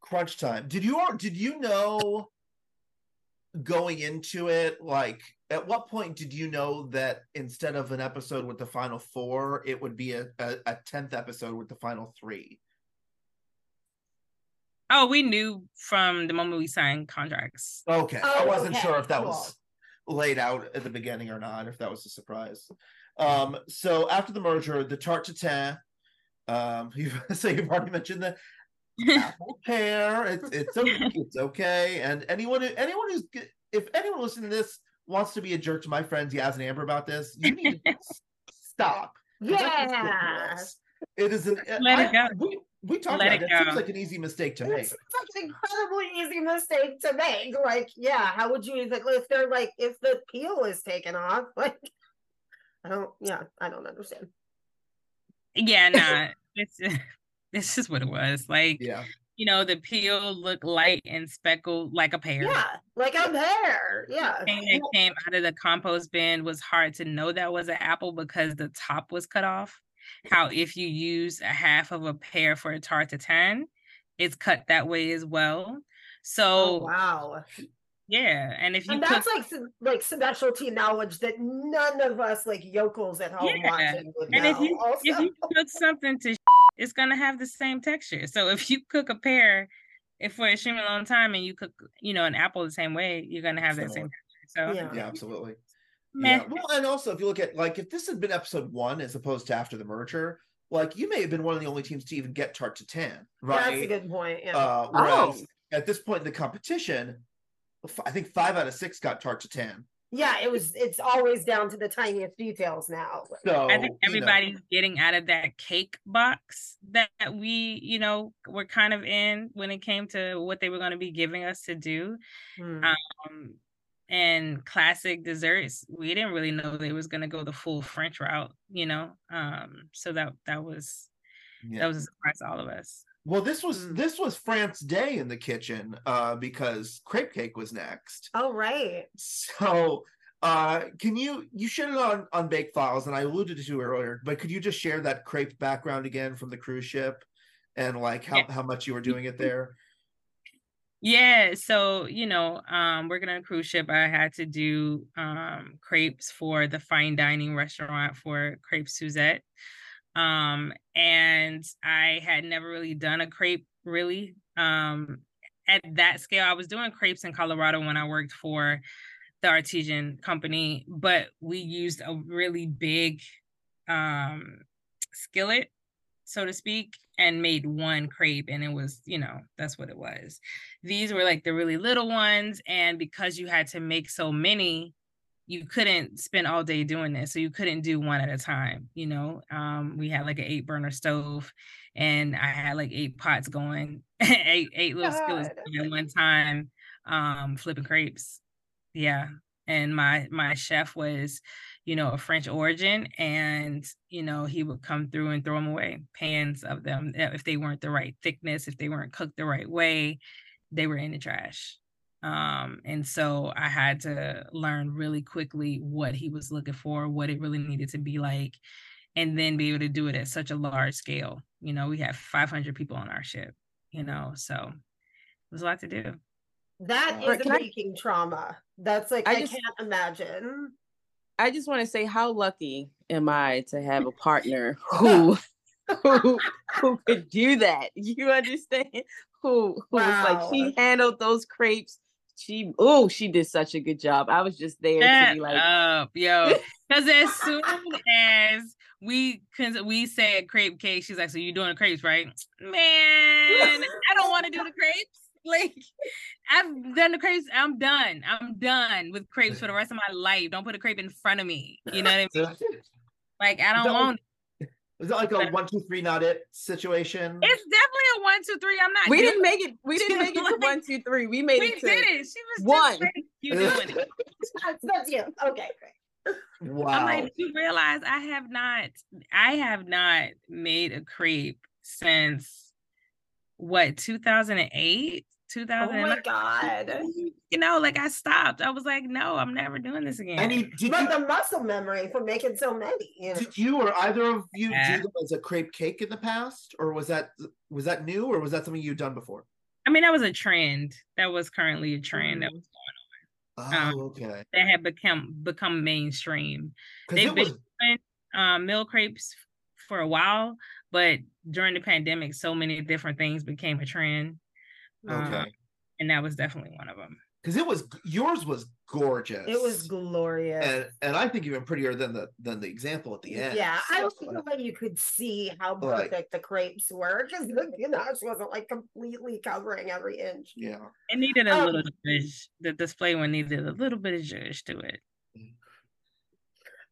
Crunch time. Did you did you know going into it like at what point did you know that instead of an episode with the final four it would be a, a, a 10th episode with the final three Oh, we knew from the moment we signed contracts. okay i Oh, wasn't okay, sure if that cool. was laid out at the beginning or not if that was a surprise um so after the merger the tarte tatin um you've so you've already mentioned the apple pear. It's it's okay. It's okay. And anyone who- anyone who's if anyone listening to this wants to be a jerk to my friends Yass and Amber about this, you need to s- stop. 'Cause that's Yeah. It is an Let I- it go. We, we talked Let about it it. It seems like an easy mistake to make. It's such an incredibly easy mistake to make. Like, yeah, how would you even if they're like if the peel is taken off? Like, I don't. Yeah, I don't understand. yeah, nah. It's this is what it was. Like, Yeah. you know, the peel looked light and speckled like a pear. Yeah, like a pear. there. Yeah. thing that came out of the compost bin was hard to know that was an apple because the top was cut off. How if you use a half of a pear for a tarte tatin, it's cut that way as well. So Oh wow. Yeah, and if you And cook, that's like some- like specialty knowledge that none of us like yokels at home Yeah, watching would and know. if you also. if you cook something to, it's gonna have the same texture. So if you cook a pear, if for a extremely long time, and you cook, you know, an apple the same way, you're gonna have that same texture. So Yeah. Yeah, absolutely. meh. Yeah. Well, and also if you look at like if this had been episode one as opposed to after the merger, like you may have been one of the only teams to even get tarte tatin, right? That's a good point. Yeah. Uh, whereas Oh. at this point in the competition, f- I think five out of six got tarte tatin. yeah, it was. It's always down to the tiniest details now. So I think you know, everybody's getting out of that cake box that we, you know, were kind of in when it came to what they were going to be giving us to do. Hmm. Um, and classic desserts, we didn't really know they was going to go the full French route, you know. Um, so that that was yeah. that was a surprise to all of us. Well, this was Mm. this was France Day in the kitchen uh, because crepe cake was next. Oh right. So uh, can you you shared it on on Bake Files and I alluded to it earlier, but could you just share that crepe background again from the cruise ship and like how Yeah. how much you were doing it there? Yeah, so you know, um, working on a cruise ship, I had to do um crepes for the fine dining restaurant for Crepe Suzette. Um, and I had never really done a crepe really. Um, at that scale, I was doing crepes in Colorado when I worked for the artesian company, but we used a really big um skillet, so to speak, and made one crepe, and it was, you know, that's what it was these were like the really little ones and because you had to make so many you couldn't spend all day doing this so you couldn't do one at a time you know? Um we had like an eight burner stove and i had like eight pots going eight eight little skillets at one time um flipping crepes. Yeah and my my chef was you know a french origin and you know he would come through and throw them away pans of them if they weren't the right thickness if they weren't cooked the right way they were in the trash. Um, and so I had to learn really quickly what he was looking for, what it really needed to be like, and then be able to do it at such a large scale. You know, we have 500 people on our ship, you know, so it was a lot to do. That is Wow. is I- trauma. That's like I I, just- can't imagine. I just want to say how lucky am I to have a partner who who who could do that. You understand? Who who was like she handled those crepes. She oh she did such a good job. I was just there to be like up, yo. Because as soon as we cause we said crepe cake, she's like, "So you doing the crepes, right?" Man, I don't want to do the crepes. Like, I've done the crepes. I'm done. I'm done with crepes for the rest of my life. Don't put a crepe in front of me. You know what I mean? Like I don't that want. Is it like a one, two, three, not it situation? It's definitely a one, two, three. I'm not. We didn't make it. We didn't make it to one, two, three. We made We it to did it. She was one. Just you doing it. That's, that's you. Okay, great. wow. I'm like, do you realize I have not, I have not made a creep since what 2008, Oh my god. you know, like I stopped. I was like, no, I'm never doing this again. and you, did But you, the muscle memory for making so many. You know? did you or either of you Yeah. do them as a crepe cake in the past, or was that was that new, or was that something you'd done before? I mean, that was a trend. That was currently a trend that was Oh, Um, okay. that had become become mainstream. They've it was been um, meal crepes for a while, but during the pandemic, so many different things became a trend, okay. um, and that was definitely one of them. Because it was yours was gorgeous. It was glorious. and and I think even prettier than the than the example at the end. Yeah, I don't So- feel like you could see how Right. perfect the crepes were because the ganache wasn't like completely covering every inch. Yeah. It needed a Um, little zhuzh. The display one needed a little bit of zhuzh to it.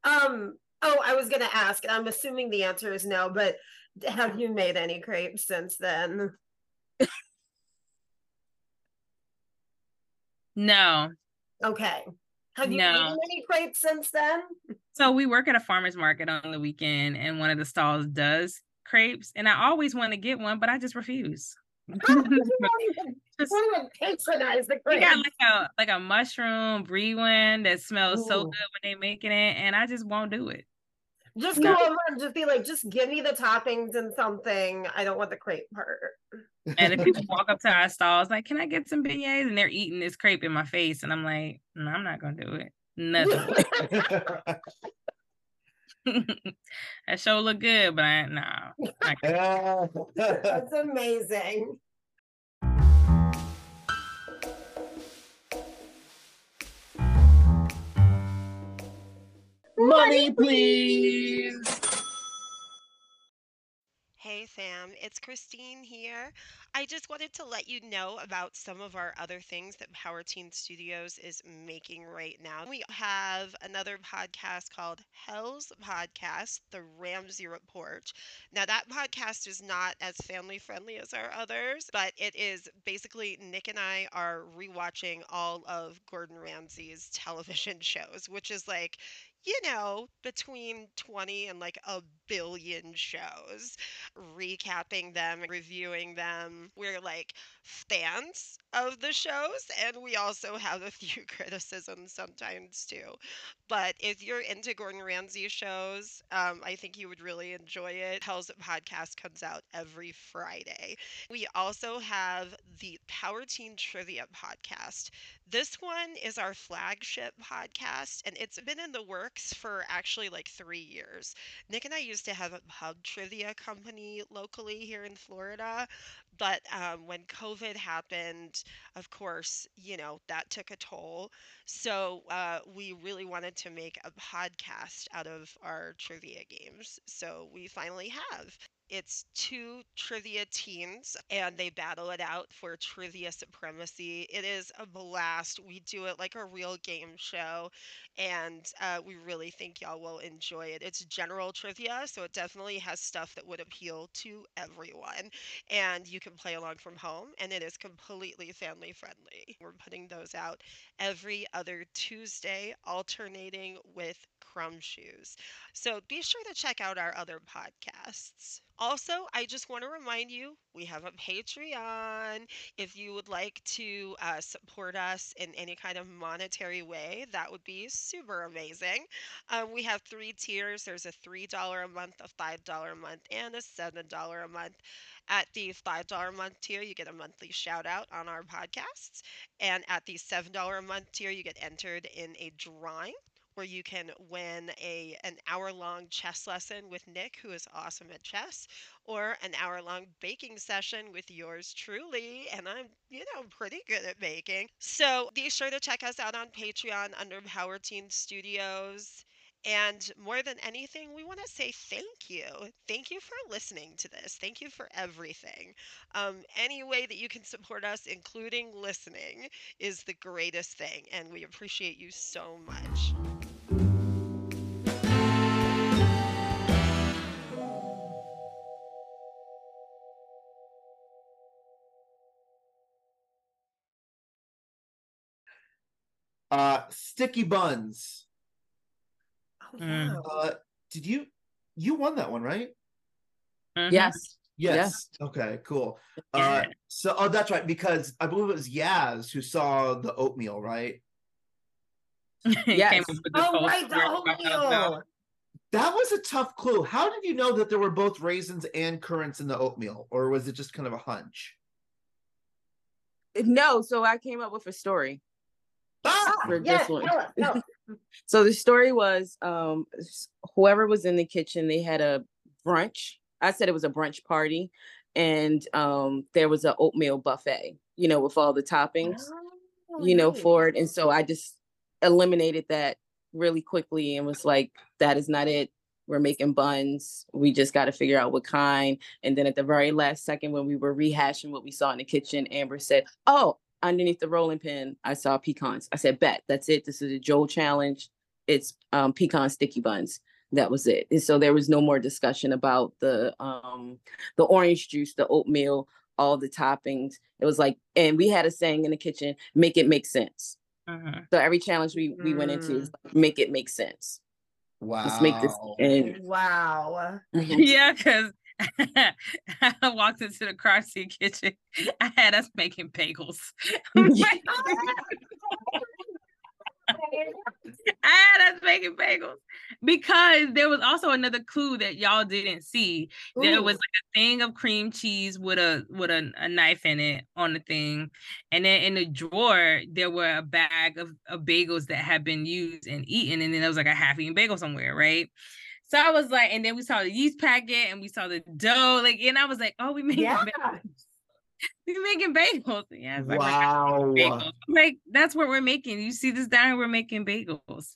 Um. Oh, I was gonna ask. I'm assuming the answer is no, but have you made any crepes since then? No. Okay. Have you No. eaten any crepes since then? So we work at a farmer's market on the weekend, and one of the stalls does crepes, and I always want to get one, but I just refuse. you won't even, Just- won't even patronize the We crepes. got like a like a mushroom brie one that smells so good when they're making it, and I just won't do it. Just go over and just be like, just give me the toppings and something. I don't want the crepe part. And if people walk up to our stalls, like, "Can I get some beignets?" and they're eating this crepe in my face, and I'm like, "No, I'm not gonna do it. Nothing. that show look good, but I no. I That's amazing. Money, please. Hey Sam, it's Christine here. I just wanted to let you know about some of our other things that Power Teen Studios is making right now. We have another podcast called Hell's Podcast, The Ramsey Report. Now, that podcast is not as family friendly as our others, but it is basically Nick and I are rewatching all of Gordon Ramsay's television shows, which is like, you know, between 20 and like a billion shows recapping them, reviewing them. We're like fans of the shows, and we also have a few criticisms sometimes too. But if you're into Gordon Ramsay shows, um, I think you would really enjoy it. Hell's podcast comes out every Friday. We also have the Power Teen Trivia podcast. This one is our flagship podcast, and it's been in the works for actually like three years. Nick and I used to have a pub trivia company locally here in Florida, but um, when COVID happened, of course, you know, that took a toll. So uh, we really wanted to make a podcast out of our trivia games. So we finally have. It's two trivia teams and they battle it out for trivia supremacy. It is a blast. We do it like a real game show and uh, we really think y'all will enjoy it. It's general trivia, so it definitely has stuff that would appeal to everyone. And you can play along from home, and it is completely family friendly. We're putting those out every other Tuesday, alternating with Crumb Shoes. So be sure to check out our other podcasts. Also, I just want to remind you we have a Patreon. If you would like to uh, support us in any kind of monetary way, that would be super amazing. Um, we have three tiers there's a $3 a month, a $5 a month, and a $7 a month. At the $5 a month tier, you get a monthly shout out on our podcasts. And at the $7 a month tier, you get entered in a drawing where you can win a an hour long chess lesson with Nick, who is awesome at chess, or an hour long baking session with yours truly, and I'm you know pretty good at baking. So be sure to check us out on Patreon under Power Teen Studios. And more than anything, we want to say thank you. Thank you for listening to this. Thank you for everything. Um, any way that you can support us, including listening, is the greatest thing. And we appreciate you so much. Uh, sticky buns. Oh, Mm. yeah. Uh, did you you won that one, right? Mhm. Yes. Yes. Okay, cool. Uh, so oh, that's right because I believe it was Yass who saw the oatmeal, right? Yes. came up with the Oh, right, the where it talks about- oatmeal. That was a tough clue. How did you know that there were both raisins and currants in the oatmeal, or was it just kind of a hunch? No, so I came up with a story. Ah! for this one. tell us, tell us. So the story was um whoever was in the kitchen, they had a brunch. I said it was a brunch party, and um there was an oatmeal buffet, you know, with all the toppings, Oh, you know, for it. And so I just eliminated that really quickly and was like, that is not it. We're making buns. We just got to figure out what kind. And then at the very last second, when we were rehashing what we saw in the kitchen, Amber said, Oh, underneath the rolling pin, I saw pecans. I said, Bet, that's it. This is a Joel challenge. It's um, pecan sticky buns. That was it. And so there was no more discussion about the um, the orange juice, the oatmeal, all the toppings. It was like, and we had a saying in the kitchen, make it make sense. Mhm. So every challenge we we went into is like, make it make sense. Wow. Let's make this and Wow. Mhm. Yeah, because I walked into the car seat kitchen. I had us making bagels. I'm oh, I had us making bagels because there was also another clue that y'all didn't see. There was like a thing of cream cheese with a with a, a knife in it on the thing, and then in the drawer there were a bag of, of bagels that had been used and eaten, and then there was like a half-eaten bagel somewhere, right? So I was like, and then we saw the yeast packet and we saw the dough, like, and I was like, oh, we making Yeah. bagels. we making bagels. Yeah, it's like, we're Wow. bagels. Like that's what we're making. You see this down here, we're making bagels.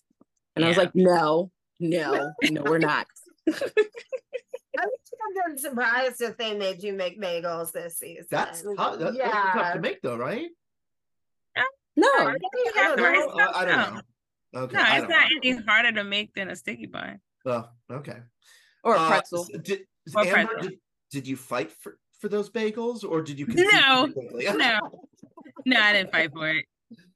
and I was like, no, no, no, we're not. I would have been surprised if they made you make bagels this season. That's tough. That, yeah. That's tough to make, though, right? No, I You don't have know. Oh, I don't No. know. Okay. No, it's don't not know. any harder to make than a sticky bun. Oh, okay. or a Uh, pretzel. s- did, Or Amber, pretzel. did, did you fight for, for those bagels, or did you? No, no. No, I didn't fight for it.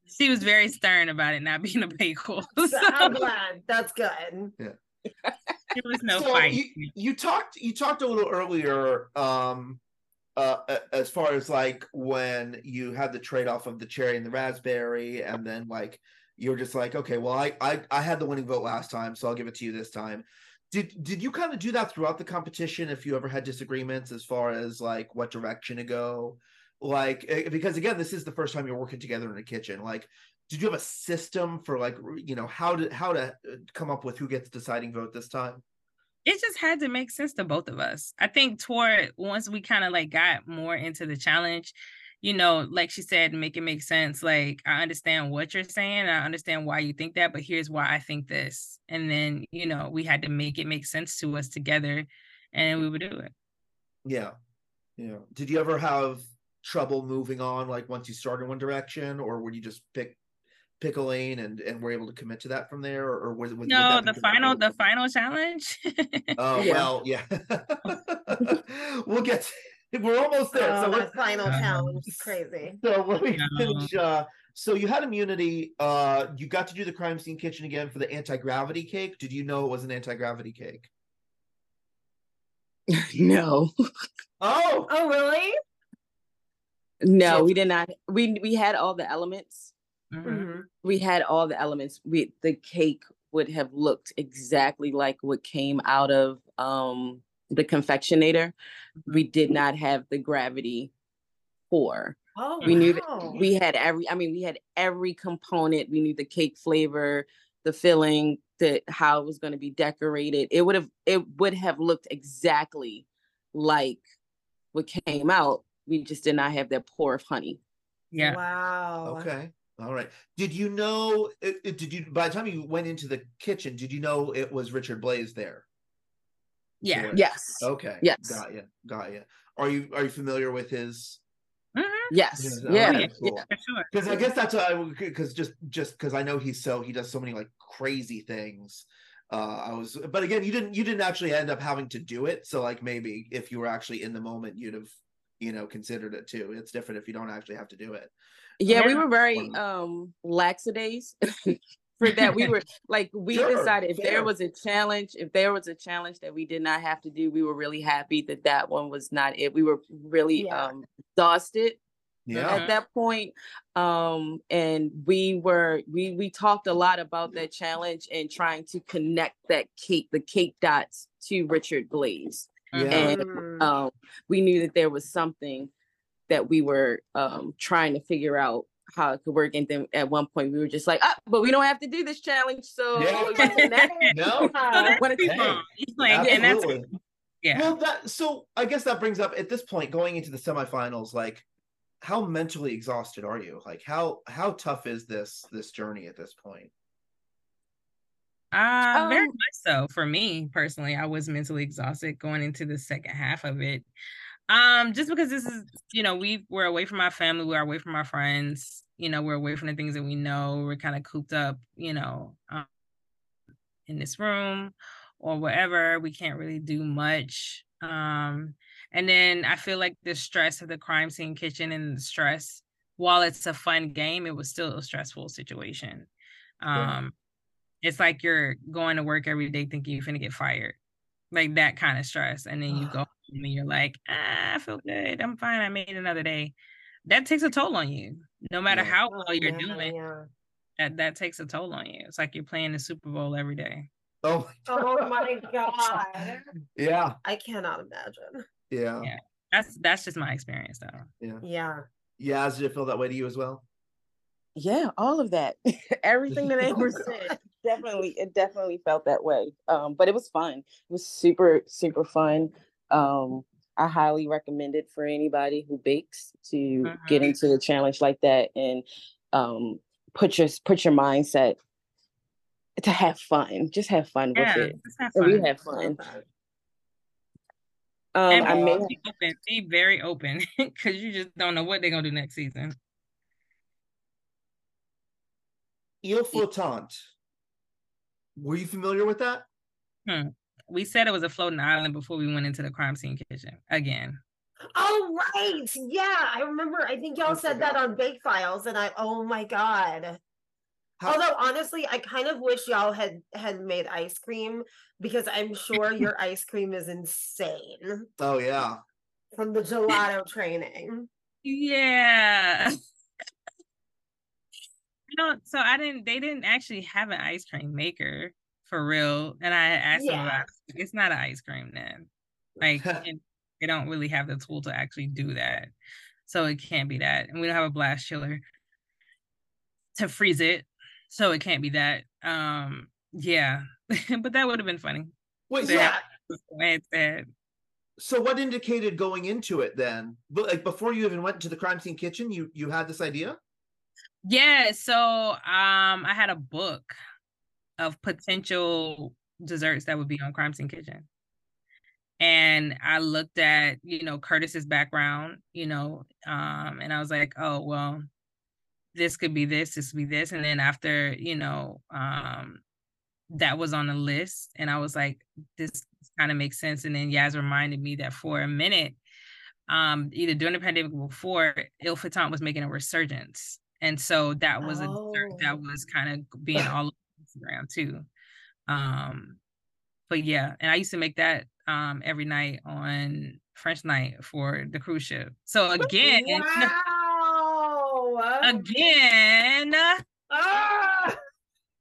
She was very stern about it not being a bagel. So So I'm glad. That's good. Yeah. There was no So fight. You, you talked you talked a little earlier um uh as far as like when you had the trade-off of the cherry and the raspberry and then like you're just like okay well I, I i had the winning vote last time so i'll give it to you this time. Did did you kind of do that throughout the competition if you ever had disagreements as far as like what direction to go? Like eh, because again this is the first time you're working together in a kitchen. Like did you have a system for like you know how to how to uh, come up with who gets deciding vote this time? It just had to make sense to both of us. I think toward once we kind of like got more into the challenge, you know, like she said, make it make sense. Like I understand what you're saying, I understand why you think that, but here's why I think this. And then, you know, we had to make it make sense to us together and we would do it. Yeah. Yeah. Did you ever have trouble moving on like once you started one direction or would you just pick pick a lane and and were able to commit to that from there or, or was it would No, the final the final challenge. Oh Yeah. well, yeah. we'll get we're almost there. Oh, so that final challenge is crazy. so let me No. finish uh so you had immunity uh you got to do the crime scene kitchen again for the anti-gravity cake did you know it was an anti-gravity cake no, oh Oh, really? no, So- we did not. We we had all the elements. Mhm. Mhm. We had all the elements. We the cake would have looked exactly like what came out of um the confectionator. We did not have the gravity for. Oh, We knew wow. that we had every. I mean, we had every component. We knew the cake flavor, the filling, the how it was going to be decorated. It would have. It would have looked exactly like what came out. We just did not have that pour of honey. Yeah. Wow. Okay. All right. Did you know? It, it- did you by the time you went into the kitchen? Did you know it was Richard Blais there? Yeah. Sure. Yes. Okay. Yes. Got you. Got you. Are you are you familiar with his? Mhm. Yes. Yes, Yeah. okay, yeah, cool. For sure. Because I guess that's what I because just just because I know he's so he does so many like crazy things. Uh, I was, but again, you didn't you didn't actually end up having to do it. So like maybe if you were actually in the moment, you'd have you know considered it too. It's different if you don't actually have to do it. Yeah, we were very um laxadays for that. We were like we Sure, decided if fair. there was a challenge, if there was a challenge that we did not have to do, we were really happy that that one was not it. We were really Yeah. um exhausted Yeah. at that point um and we were we we talked a lot about that challenge and trying to connect that cake the cake dots to richard blais Yeah. and Mm. um we knew that there was something that we were um trying to figure out how it could work and then at one point we were just like ah, but we don't have to do this challenge so Yeah. No. So that's What Hey. Like, and that's yeah. Well, that so I guess that brings up at this point going into the semifinals, like how mentally exhausted are you? Like how how tough is this this journey at this point? Uh, very Um, much so for me personally. I was mentally exhausted going into the second half of it. Um, just because this is, you know, we we're away from our family, we're away from our friends, you know, we're away from the things that we know. We're kind of cooped up, you know, um, in this room or whatever. We can't really do much. Um, and then I feel like the stress of the crime scene kitchen and the stress, while it's a fun game, it was still a stressful situation. Um, it's like you're going to work every day thinking you're gonna get fired, like that kind of stress, and then you go and you're like, ah, I feel good, I'm fine, I made another day. That takes a toll on you, no matter Yeah. how well you're man, doing. yeah. That that takes a toll on you. It's like you're playing the Super Bowl every day. Oh, Oh my god. yeah, I cannot imagine. yeah, Yeah. That's that's just my experience though. Yeah. Yeah. yeah. Did it feel that way to you as well? yeah all of that everything that amber said definitely it definitely felt that way um but it was fun it was super super fun um i highly recommend it for anybody who bakes to get Mhm. into a challenge like that and um put your put your mindset to have fun just have fun Yeah, with it just have and we fun. fun um And i be, may be open, be very open, because you just don't know what they're gonna do next season. Ile flottante. Were you familiar with that? We said it was a floating island before we went into the crime scene kitchen again. Oh right. Yeah. I remember I think y'all I said that on Bake Files and I oh my god. How- Although honestly, I kind of wish y'all had had made ice cream because I'm sure your ice cream is insane oh yeah. from the gelato training. Yeah. You know, so I didn't. They didn't actually have an ice cream maker for real, and I asked them Yeah. about. It's not an ice cream then. Like they don't really have the tool to actually do that, so it can't be that. And we don't have a blast chiller to freeze it, so it can't be that. Um, yeah, but that would have been funny. Wait, so, Yeah. So what indicated going into it then? But like before you even went to the crime scene kitchen, you you had this idea? Yeah, so um I had a book of potential desserts that would be on Crime Scene Kitchen. And I looked at, you know, Curtis's background, you know, um, and I was like, oh, well, this could be this, this could be this. And then after, you know, um, that was on the list, and I was like, this kind of makes sense. And then Yass reminded me that for a minute, um, either during the pandemic or before, Ile flottante was making a resurgence. And so that was a dessert Oh. that was kind of being all over Instagram too. Um, but yeah, and I used to make that um every night on French night for the cruise ship. So again, Wow. again, Ah!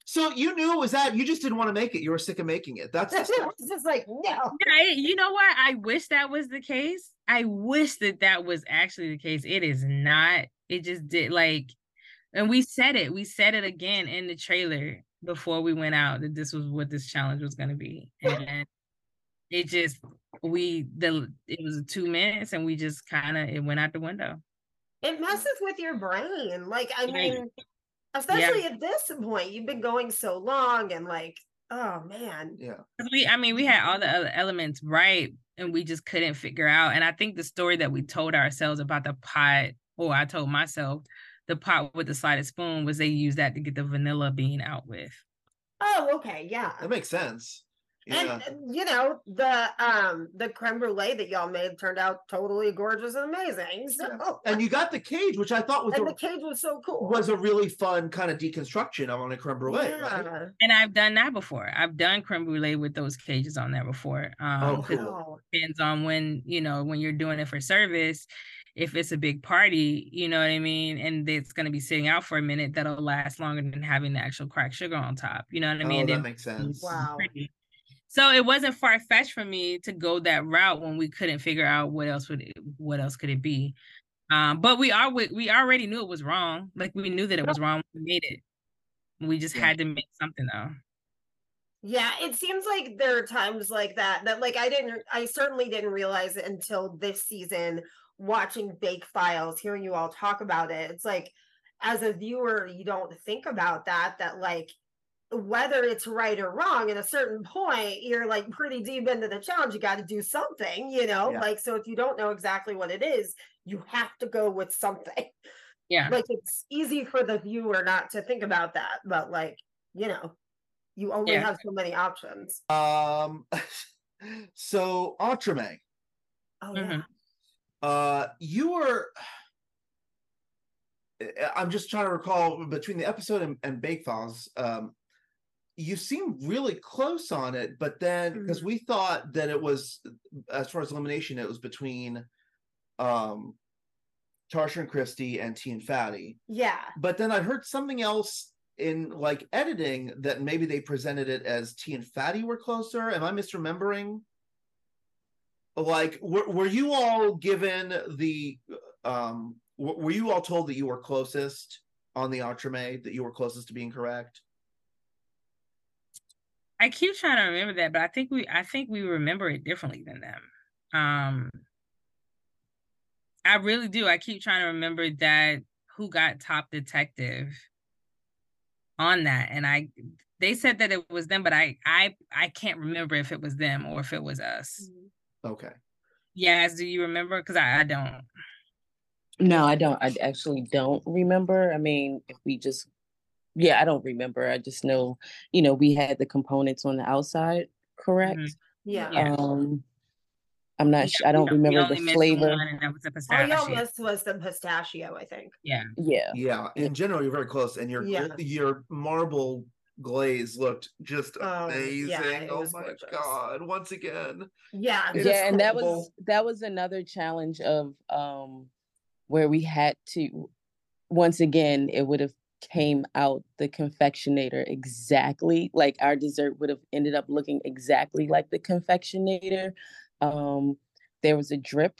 So you knew it was that you just didn't want to make it. You were sick of making it. That's just It's just like no. I, you know what? I wish that was the case. I wish that that was actually the case. It is not. It just did like, and we said it. We said it again in the trailer before we went out that this was what this challenge was going to be, and it just we the it was two minutes and we just kind of it went out the window. It messes with your brain. Like I mean, especially at this point, you've been going so long and like, oh man. yeah We, I mean, we had all the other elements right, and we just couldn't figure out. And I think the story that we told ourselves about the pot, or I told myself, the pot with the slided spoon was they used that to get the vanilla bean out with. Oh, okay, yeah. That makes sense. Yeah. And you know the um the creme brulee that y'all made turned out totally gorgeous and amazing. So And you got the cage, which I thought was and a, the cage was so cool. was a really fun kind of deconstruction of on a creme brulee. right? And I've done that before. I've done creme brulee with those cages on there before. Um, Oh, 'cause cool. depends on when you know when you're doing it for service. If it's a big party, you know what I mean, and it's going to be sitting out for a minute, that'll last longer than having the actual cracked sugar on top. You know what I mean? oh, that makes sense. Wow. pretty. So it wasn't far fetched for me to go that route when we couldn't figure out what else would it, what else could it be. Um, but we are we, we already knew it was wrong. Like we knew that it was wrong. when We made it. We just Yeah. had to make something though. Yeah, it seems like there are times like that that like I didn't I certainly didn't realize it until this season watching Bake Files, hearing you all talk about it. It's like as a viewer, you don't think about that that like whether it's right or wrong at a certain point you're like pretty deep into the challenge you got to do something you know Yeah. like so if you don't know exactly what it is you have to go with something Yeah. like it's easy for the viewer not to think about that but like you know you only Yeah. have so many options Um, so Entremet, oh Mhm. yeah uh, you were. I'm just trying to recall between the episode and, and Bake Files. Um, you seem really close on it, but then because we thought that it was, as far as elimination, it was between, um, Tarsha and Christy and T and Fatty. yeah But then I heard something else in like editing that maybe they presented it as T and Fatty were closer. Am I misremembering? Like, were, were you all given the um? Were you all told that you were closest on the entremet? That you were closest to being correct? I keep trying to remember that, but I think we I think we remember it differently than them. Um I really do. I keep trying to remember that who got top detective on that. And I they said that it was them, but I I I can't remember if it was them or if it was us. Okay. Yes, do you remember? Because I, I don't. No, I don't. I actually don't remember. I mean, if we just, yeah, I don't remember. I just know, you know, we had the components on the outside, correct? yeah Yeah. Um, I'm not. Yeah, sh- I don't we remember the flavor. one, and that was the all y'all pistachio. missed was the pistachio i think Yeah. Yeah, Yeah. In general, you're very close, and your Yeah. your marble glaze looked just Oh, amazing. yeah, oh my gorgeous. god! Once again, yeah It is yeah, and that was that was another challenge of um where we had to. Once again, it would have came out the confectionator exactly like our dessert would have ended up looking exactly like the confectionator um there was a drip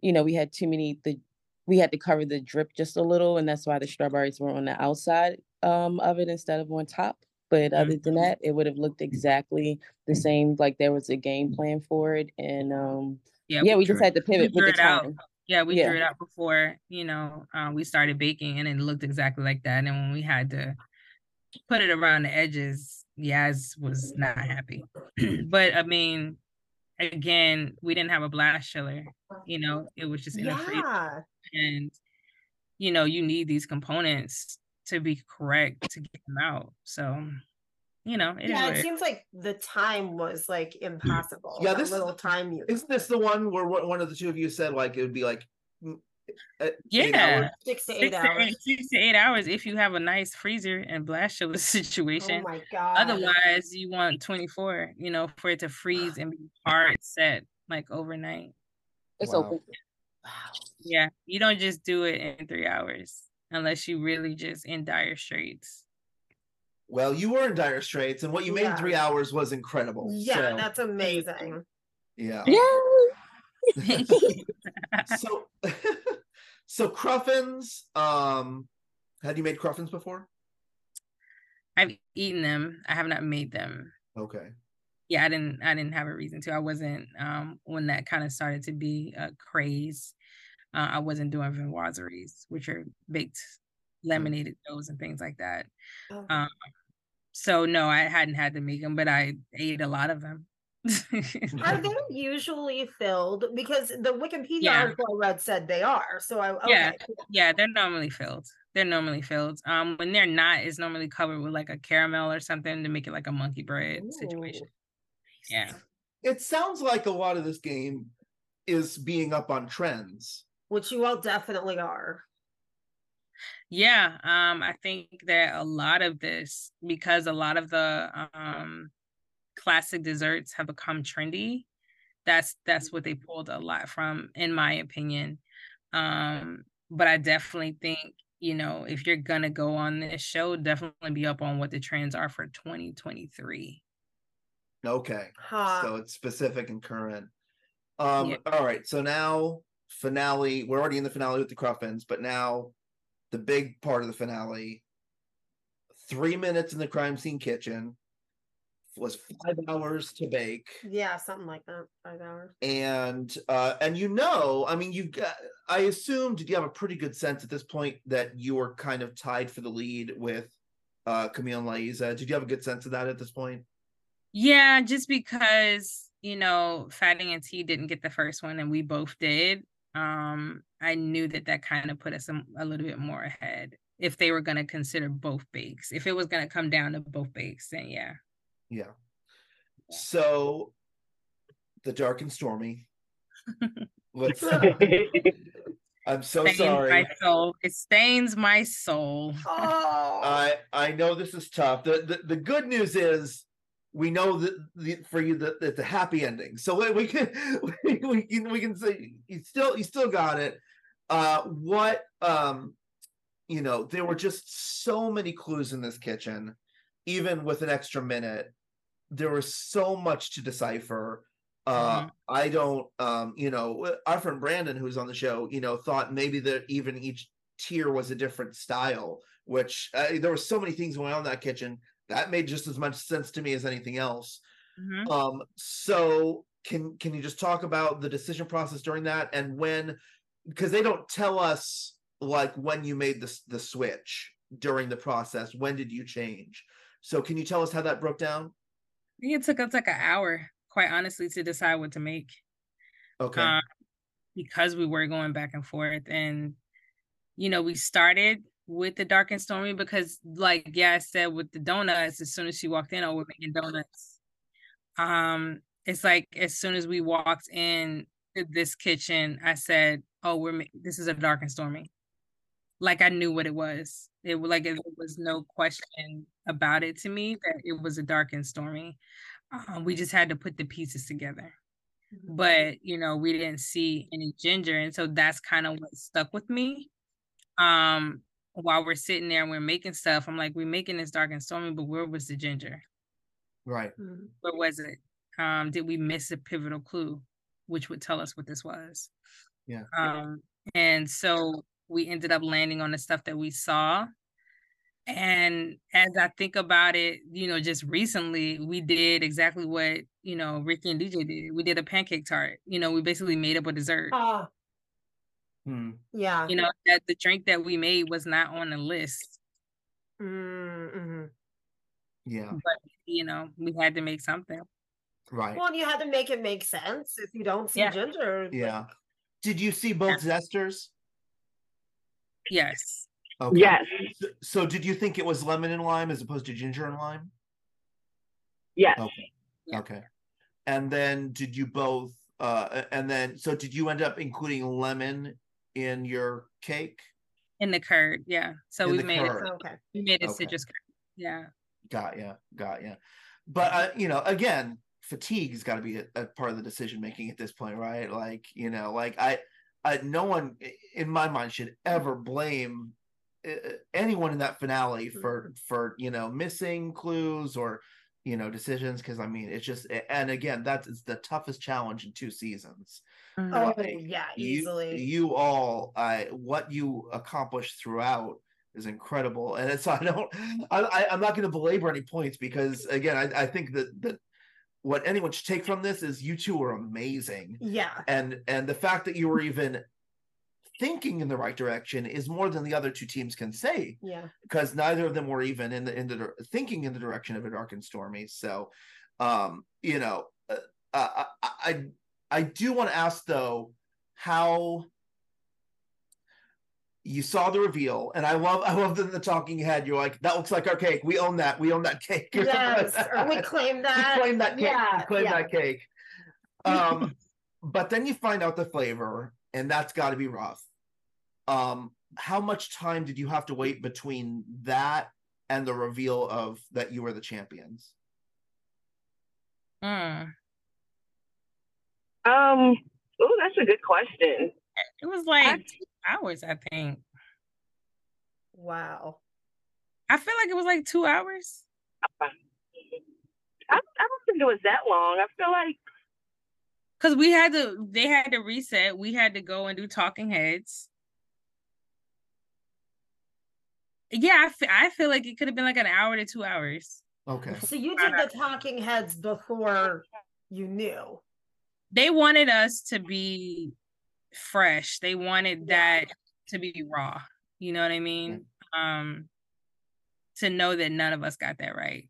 you know we had too many the we had to cover the drip just a little and that's why the strawberries were on the outside um of it instead of on top but other than that it would have looked exactly the same like there was a game plan for it and um Yeah, yeah we drew just had to pivot with the it out. Yeah, we Yeah. drew it out before, you know, um, we started baking and it looked exactly like that. And when we had to put it around the edges, Yass was not happy. but I mean, again, we didn't have a blast chiller, you know, it was just in a freezer. yeah And, you know, you need these components to be correct to get them out. So, you know, it is yeah what it it- seems like the time was like impossible Yeah, this- little time you isn't this the one where one one of the two of you said like it would be like Yeah. hours? six to six eight to hours eight, six to eight hours if you have a nice freezer and blast chiller oh situation. Oh my god Otherwise, you want 24, you know, for it to freeze and be hard set like overnight. it's Wow. open Yeah, you don't just do it in three hours unless you really just in dire straits. Well, you were in dire straits, and what you made in three hours was incredible. yeah so, that's amazing yeah. yeah so, so cruffins. Um, had you made cruffins before? I've eaten them. I have not made them. Okay. Yeah, I didn't. I didn't have a reason to. I wasn't um when that kind of started to be a craze. Uh, I wasn't doing viennoiseries, which are baked laminated doughs and things like that. Oh. Um, so no, I hadn't had to make them, but I ate a lot of them. Are they usually filled? Because the Wikipedia Yeah. article I read said they are. So I okay. Yeah. yeah, they're normally filled. They're normally filled. Um, when they're not, it's normally covered with like a caramel or something to make it like a monkey bread situation. Yeah. It sounds like a lot of this game is being up on trends. Which you all definitely are. Yeah, um, I think that a lot of this, because a lot of the um classic desserts have become trendy, that's that's what they pulled a lot from, in my opinion. Um, but I definitely think, you know, if you're gonna go on this show, definitely be up on what the trends are for 2023. Okay. Huh. So it's specific and current. Um, Yeah. all right. So now finale, we're already in the finale with the Cruffins, but now the big part of the finale. Three minutes in the crime scene kitchen was five hours to bake. yeah, something like that. Five hours. and uh and you know i mean you've got i assume did you have a pretty good sense at this point that you were kind of tied for the lead with uh camille and laiza did you have a good sense of that at this point Yeah, just because, you know, Fatty and T didn't get the first one and we both did. Um, I knew that that kind of put us a, a little bit more ahead if they were going to consider both bakes. If it was going to come down to both bakes, then yeah. yeah so the dark and stormy let's i'm so Stains sorry My soul. It stains my soul. Oh, I I know this is tough. The the, the good news is we know that the, for you that it's a happy ending. So we, can we, we can we can say you still you still got it. Uh what um you know, there were just so many clues in this kitchen, even with an extra minute. There was so much to decipher. Uh Mhm. I don't um, you know, our friend Brandon, who's on the show, you know, thought maybe that even each tier was a different style which uh, there were so many things going on in that kitchen that made just as much sense to me as anything else. Mhm. um so can can you just talk about the decision process during that and when because they don't tell us like when you made the the switch during the process. When did you change? So can you tell us how that broke down? I think it took us like an hour, quite honestly, to decide what to make. okay. Um, because we were going back and forth and you know we started with the dark and stormy because like yeah i said with the donuts as soon as she walked in oh we're making donuts. Um it's like as soon as we walked in this kitchen i said oh we're ma- this is a dark and stormy. Like i knew what it was. It was like it was no question about it to me that it was a dark and stormy. Um, we just had to put the pieces together. But you know we didn't see any ginger and so that's kind of what stuck with me. Um while we're sitting there and we're making stuff i'm like we're making this dark and stormy but where was the ginger? Right. Mhm. where was it? Um did we miss a pivotal clue which would tell us what this was? Yeah. um and so we ended up landing on the stuff that we saw. And as i think about it you know just recently we did exactly what you know ricky and dj did. We did a pancake tart. You know we basically made up a dessert. Ah, Hmm. yeah. you know that the drink that we made was not on the list Mm-hmm. yeah But, you know we had to make something right Well, you had to make it make sense. If you don't see Yeah. ginger, like, yeah did you see both zesters yes okay Yes. so, so did you think it was lemon and lime as opposed to ginger and lime Yes. Okay. Yeah. Okay. And then did you both uh and then so did you end up including lemon in your cake? in the curd yeah so In we the made it okay. we made a Okay. citrus curd yeah Got ya, got ya. But uh, you know, again, fatigue has got to be a, a part of the decision making at this point, right? Like, you know, like I I no one in my mind should ever blame uh, anyone in that finale for for, you know, missing clues or you know decisions because i mean it's just and again that's the toughest challenge in two seasons. Oh, Like, yeah, easily. You, all, I what you accomplished throughout is incredible, and it's I don't, I, I'm not going to belabor any points because again, I, I think that that what anyone should take from this is you two are amazing, yeah. and and the fact that you were even thinking in the right direction is more than the other two teams can say Yeah. because neither of them were even in the in the thinking in the direction of a dark and stormy. So, um, you know, uh, I I I, I do want to ask though how you saw the reveal, and I love I love the, the talking head. You're like, that looks like our cake. We own that. We own that cake. Yes, or we claim that. we claim that cake. Yeah, we claim yeah. that cake. Um, but then you find out the flavor, and that's got to be rough. Um, how much time did you have to wait between that and the reveal of that you were the champions? Mm. Um, oh, that's a good question. It was like two hours, I think. Wow. I feel like it was like two hours. I, I don't think it was that long. I feel like Cause we had to, they had to reset. We had to go and do talking heads. Yeah, I fe- I feel like it could have been like an hour to two hours. Okay. So you did the talking heads before you knew. They wanted us to be fresh. They wanted that to be raw. You know what I mean? Um, to know that none of us got that right,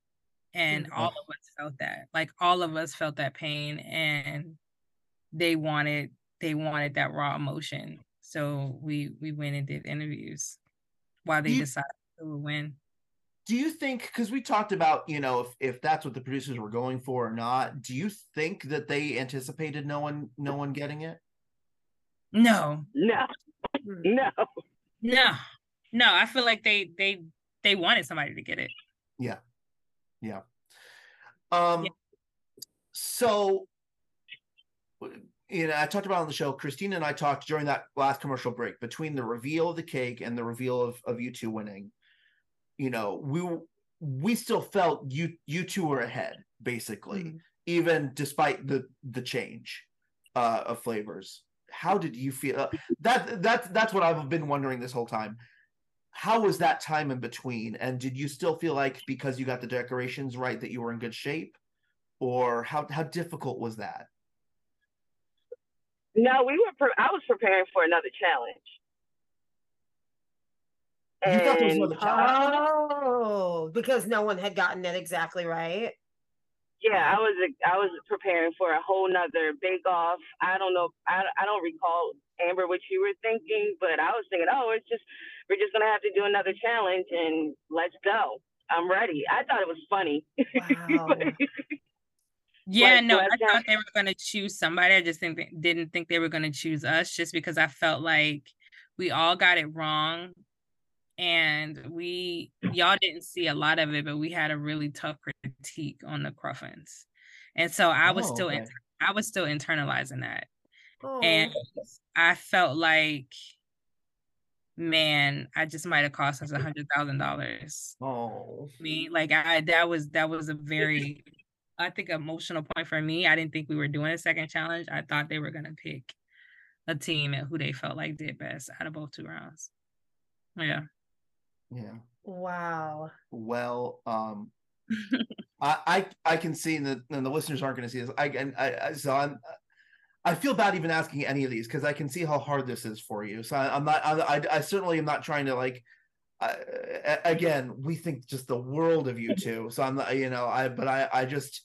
and all of us felt that. Like all of us felt that pain, and they wanted they wanted that raw emotion. So we we went and did interviews while they You- decided who would win. Do you think because we talked about you know if, if that's what the producers were going for or not do you think that they anticipated no one no one getting it No, no, Hmm. no. no, no. I feel like they they they wanted somebody to get it. yeah Yeah. Um so you know i talked about on the show christina and i talked during that last commercial break between the reveal of the cake and the reveal of, of you two winning you know we we still felt you you two were ahead basically Mhm. even despite the the change uh of flavors how did you feel uh, that that that's what i've been wondering this whole time how was that time in between and did you still feel like because you got the decorations right that you were in good shape or how how difficult was that No, we were. Pre- I was preparing for another challenge. You thought there was And- another challenge? Oh, because no one had gotten it exactly right. Yeah, I was I was preparing for a whole nother bake off. I don't know. I, I don't recall Amber what you were thinking, but I was thinking, oh, it's just we're just gonna have to do another challenge and let's go. I'm ready. I thought it was funny. Wow. Yeah, Like, no, I time- thought they were gonna choose somebody. I just think didn't think they were gonna choose us just because I felt like we all got it wrong. And we y'all didn't see a lot of it, but we had a really tough critique on the Cruffins. And so I was Oh, still okay. I was still internalizing that. Oh. And I felt like man, I just might have cost us a hundred thousand dollars oh me. Like I that was that was a very I think emotional point for me. I didn't think we were doing a second challenge. I thought they were gonna pick a team and who they felt like did best out of both two rounds. Yeah. Yeah wow. well um I, I I can see and the and the listeners aren't going to see this. I and I, I so I'm I feel bad even asking any of these because I can see how hard this is for you. So I, I'm not I, I certainly am not trying to like. Again, we think just the world of you two. So I'm not you know I but I I just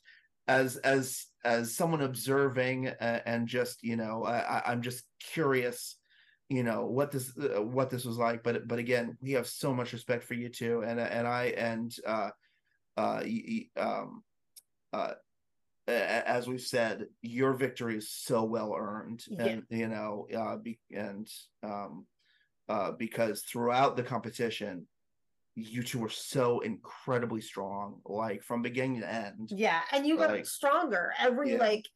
as as as someone observing uh, and just you know I- I'm just curious you know what this uh, what this was like but but again we have so much respect for you too and and I and uh uh, um, uh, as we've said, your victory is so well earned, Yeah. and you know, uh, be, and um, uh, because throughout the competition, you two were so incredibly strong, like from beginning to end. Yeah, and you got Like- stronger every Yeah. like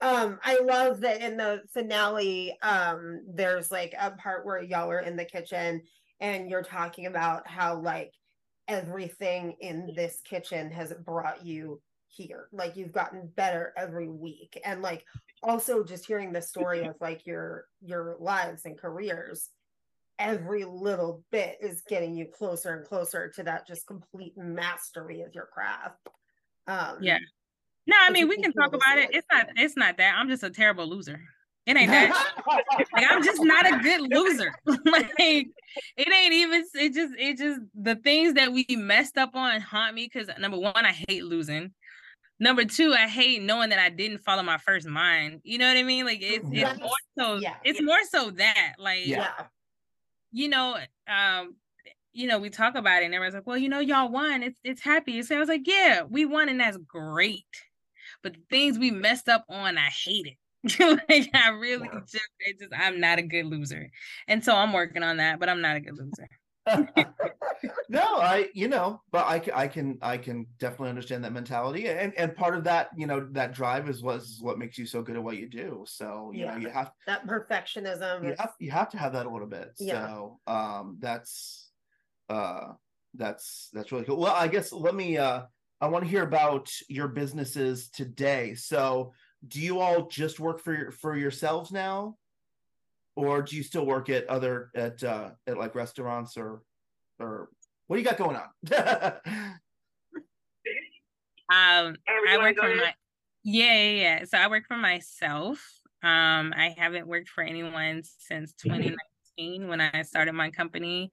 um I love that in the finale um there's like a part where y'all are in the kitchen and you're talking about how like everything in this kitchen has brought you here. Like you've gotten better every week and like also just hearing the story of like your your lives and careers every little bit is getting you closer and closer to that just complete mastery of your craft. Um Yeah. No, I mean we can can talk about it. It's not it's not that. I'm just a terrible loser. It ain't that. like I'm just not a good loser. like it ain't even it just it just the things that we messed up on haunt me because number one, I hate losing. Number two, I hate knowing that I didn't follow my first mind. You know what I mean? Like it's it's more so Yeah. it's more so that like Yeah. yeah. you know, um, you know, we talk about it and everyone's like, well, you know, y'all won. It's it's happy. So I was like, yeah, we won and that's great. But the things we messed up on, I hate it. like I really yeah. just, just I'm not a good loser. And so I'm working on that, but I'm not a good loser. no, I you know, but I, I can I can definitely understand that mentality, and and part of that you know that drive is was what makes you so good at what you do. So you yeah, know you have that perfectionism. You have you have to have that a little bit. Yeah. So um, that's uh, that's that's really cool. Well, I guess let me uh, I want to hear about your businesses today. So do you all just work for your, for yourselves now? or do you still work at other at uh at like restaurants or or what do you got going on? um I work for my yeah, yeah, yeah. So I work for myself. Um I haven't worked for anyone since 2019 when I started my company.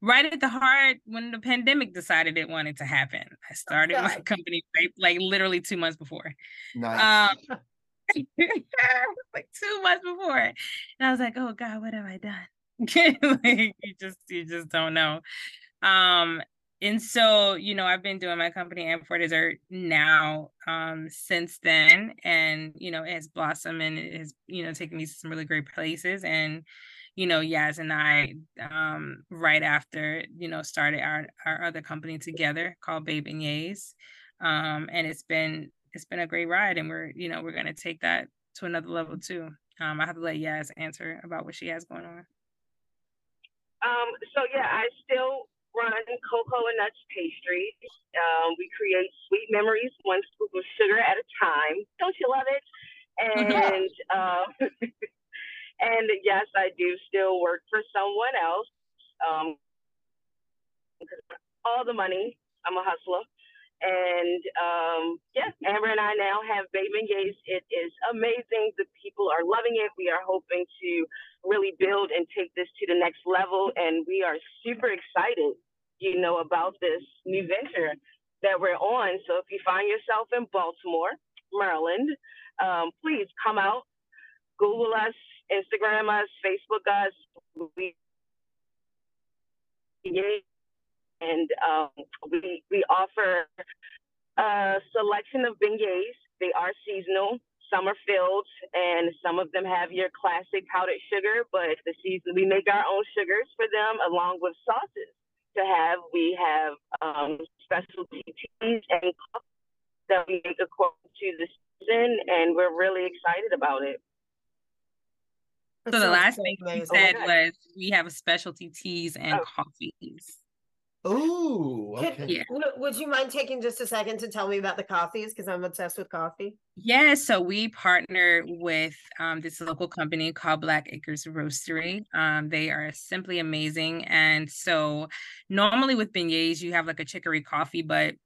Right at the heart when the pandemic decided it wanted to happen. I started my company like, like literally two months before. Nice. Um, like two months before. And I was like, oh God, what have I done? like you just you just don't know. Um and so, you know, I've been doing my company and for dessert now um since then. And, you know, it has blossomed and it has, you know, taken me to some really great places. And, you know, Yass and I um right after, you know, started our our other company together called Beye Beignets. Um, and it's been it's been a great ride and we're you know we're going to take that to another level too. Um i have to let yass answer about what she has going on. Um so yeah i still run cocoa and nuts pastries. Um, we create sweet memories one scoop of sugar at a time. Don't you love it? And uh, and yes i do still work for someone else um, all the money i'm a hustler and um, yeah, Amber and I now have Beye Beignets. It is amazing. The people are loving it. We are hoping to really build and take this to the next level. And we are super excited, you know, about this new venture that we're on. So if you find yourself in Baltimore, Maryland, um, please come out, Google us, Instagram us, Facebook us. We and um, we we offer a selection of beignets. They are seasonal. Some are filled, and some of them have your classic powdered sugar. But the season we make our own sugars for them, along with sauces to have. We have um, specialty teas and that we make according to the season, and we're really excited about it. So the last thing you said was we have a specialty teas and oh. coffees. Oh, okay. Yeah. Would you mind taking just a second to tell me about the coffees? Because I'm obsessed with coffee. Yeah, so we partner with um, this local company called Black Acres Roastery. Um, they are simply amazing. And so normally with beignets, you have like a chicory coffee, but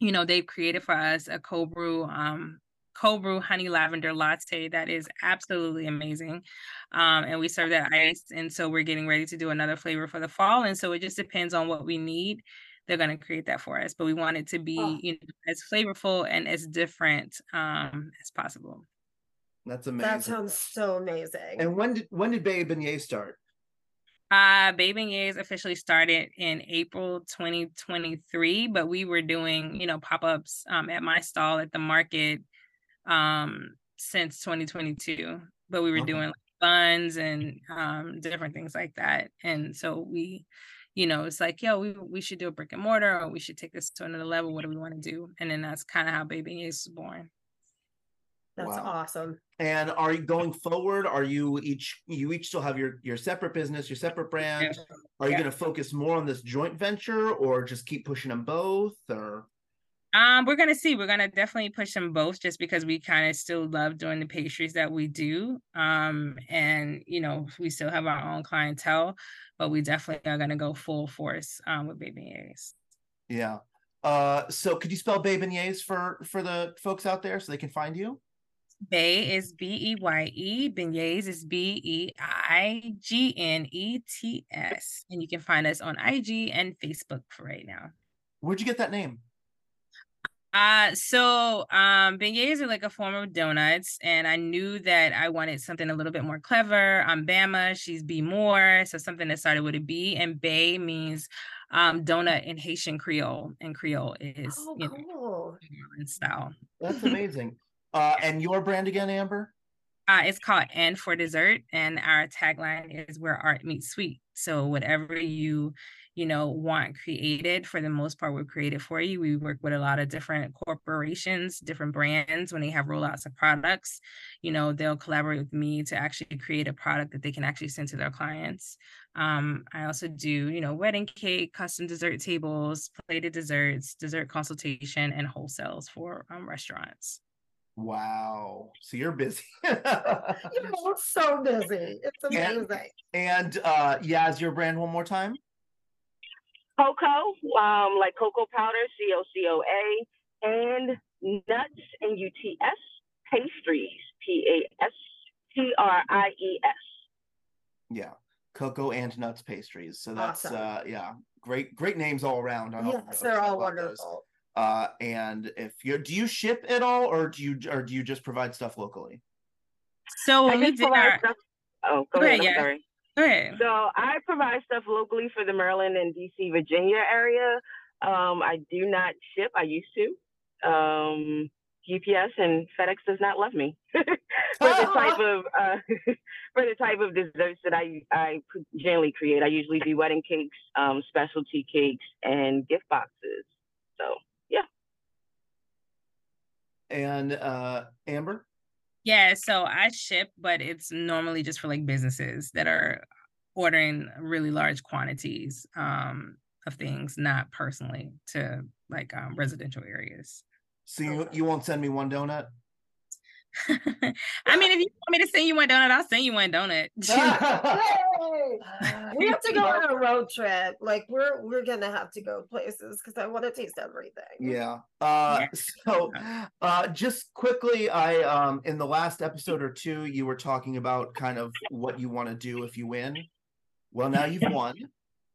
you know, they've created for us a cold brew um, cold brew honey lavender latte that is absolutely amazing. Um, and we serve that iced. And so we're getting ready to do another flavor for the fall. And so it just depends on what we need. They're going to create that for us, but we want it to be oh. you know, as flavorful and as different um, as possible. That's amazing. That sounds so amazing. And when did when did Beye Beignet start? Uh, Beye Beignets officially started in April 2023, but we were doing, you know, pop-ups um, at my stall at the market um, since 2022, but we were okay. doing like funds and um, different things like that. And so we, you know, it's like, yo, we, we should do a brick and mortar or we should take this to another level. What do we want to do? And then that's kind of how Baby is born. That's wow. awesome. And are you going forward? Are you each you each still have your your separate business, your separate brand? Yeah. Are you yeah. going to focus more on this joint venture or just keep pushing them both or um, we're gonna see. We're gonna definitely push them both, just because we kind of still love doing the pastries that we do. Um, and you know, we still have our own clientele, but we definitely are gonna go full force um, with Beignets. Yeah. Uh, so could you spell Beignets for for the folks out there so they can find you? Beye is B E Y E. Beignets is B E I G N E T S, and you can find us on IG and Facebook for right now. Where'd you get that name? Uh so um beignets are like a form of donuts, and I knew that I wanted something a little bit more clever. I'm Bama, she's B more, so something that started with a B, and Bay means um donut in Haitian Creole, and Creole is Oh, you know cool. in style. That's amazing. uh, and your brand again, Amber? Uh, it's called And for Dessert, and our tagline is where art meets sweet. So whatever you, you know, want created, for the most part, we're created for you. We work with a lot of different corporations, different brands. When they have rollouts of products, you know, they'll collaborate with me to actually create a product that they can actually send to their clients. Um, I also do, you know, wedding cake, custom dessert tables, plated desserts, dessert consultation, and wholesales for um, restaurants. Wow. So you're busy. You're so busy. It's Yeah. amazing. and uh Yass, your brand one more time? Cocoa, um, like cocoa powder, C O C O A, and nuts, N U T S, pastries, P A S T R I E S. Yeah. Cocoa and nuts pastries. So that's Awesome. uh yeah, great great names all around. on all Yes, they're all Love those. wonderful. Uh and if you do you ship at all or do you or do you just provide stuff locally? So I when we just did our, stuff. Oh, go Go ahead. ahead, I'm yeah. sorry. Go ahead. So I provide stuff locally for the Maryland and DC, Virginia area. Um, I do not ship. I used to. Um, UPS and FedEx does not love me for the type of uh, for the type of desserts that I I generally create. I usually do wedding cakes, um, specialty cakes, and gift boxes. So yeah. And uh Amber? Yeah, so I ship, but it's normally just for like businesses that are ordering really large quantities um of things, not personally to like um residential areas. So you you won't send me one donut? I mean, if you want me to send you one donut, I'll send you one donut. Yay! We have to go on a road trip. Like we're we're gonna have to go places because I want to taste everything. Yeah. Uh so uh just quickly I um in the last episode or two you were talking about kind of what you want to do if you win. Well now you've won.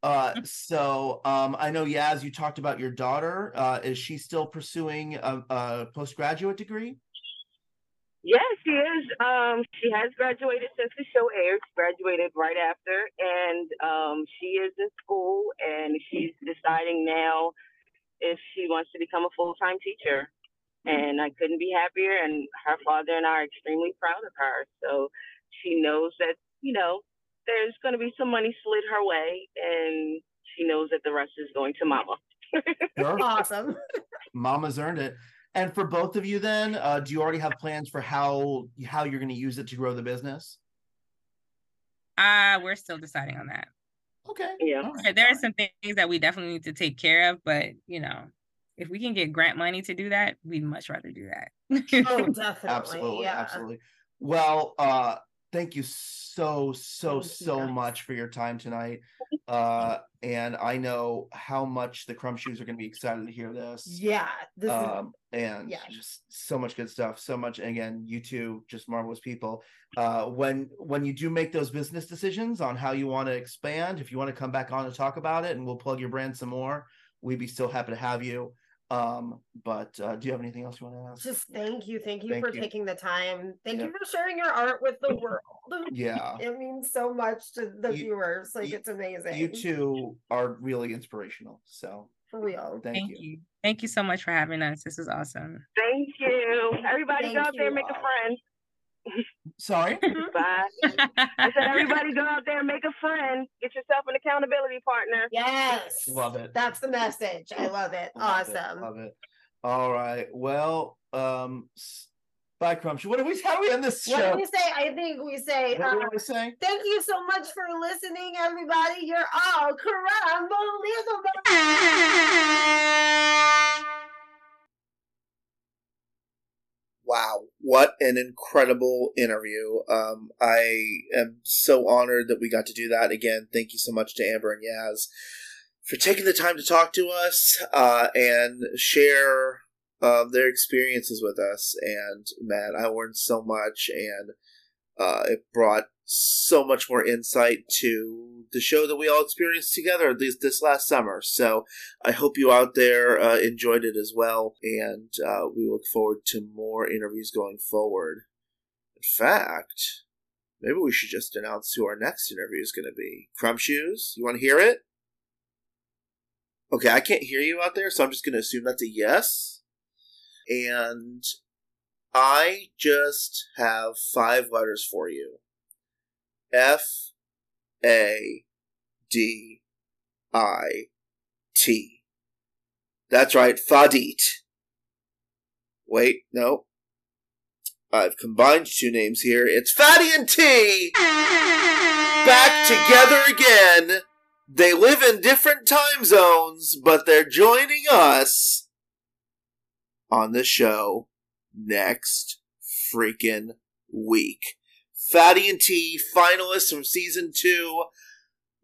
Uh so um I know Yass you talked about your daughter. Uh is she still pursuing a, a postgraduate degree? Yes, she is. Um, she has graduated since the show aired. She graduated right after, and um, she is in school, and she's deciding now if she wants to become a full time teacher. And I couldn't be happier. And her father and I are extremely proud of her. So she knows that you know there's going to be some money slid her way, and she knows that the rest is going to mama. Awesome. Mama's earned it. And for both of you then, uh do you already have plans for how how you're going to use it to grow the business? uh we're still deciding on that. Okay. Yeah. All right, Yeah, there are some things that we definitely need to take care of, but you know, if we can get grant money to do that, we'd much rather do that. Oh, definitely. absolutely yeah. absolutely well uh thank you so so so guys. much for your time tonight uh and i know how much the crumb shoes are going to be excited to hear this Yeah. This um and yeah. just so much good stuff so much and again you two just marvelous people uh when when you do make those business decisions on how you want to expand if you want to come back on and talk about it and we'll plug your brand some more we'd be still happy to have you um but uh do you have anything else you want to ask just thank you. Thank you Thank for you. taking the time. Thank Yeah. you for sharing your art with the world. yeah It means so much to the You- viewers. Like you- it's amazing. you two are really inspirational so For real. thank, Thank you. you. Thank you so much for having us. This is awesome. Thank you. Everybody Thank go out there and make a friend. Sorry Bye. I said, everybody go out there make a friend. Get yourself an accountability partner. Yes. love it That's the message. I love it. Love it, awesome. love it all right well um s- bye crumb what do we how do we end this What show do we say? I think we say what do uh, we say thank you so much for listening, everybody. You're all unbelievable. Wow, what an incredible interview. Um, I am so honored that we got to do that. Again, thank you so much to Amber and Yass for taking the time to talk to us uh, and share uh, their experiences with us. And man, I learned so much, and uh, it brought so much more insight to the show that we all experienced together this, this last summer. So I hope you out there uh, enjoyed it as well, and uh, we look forward to more interviews going forward. In fact, maybe we should just announce who our next interview is going to be. Crumb Shoes, you want to hear it? Okay, I can't hear you out there, so I'm just going to assume that's a yes. And I just have five letters for you F A D I T. That's right, Fadit. Wait, no. I've combined two names here. It's Fatty and T! Back together again! They live in different time zones, but they're joining us on the show next freaking week. Fatty and T, finalists from season two.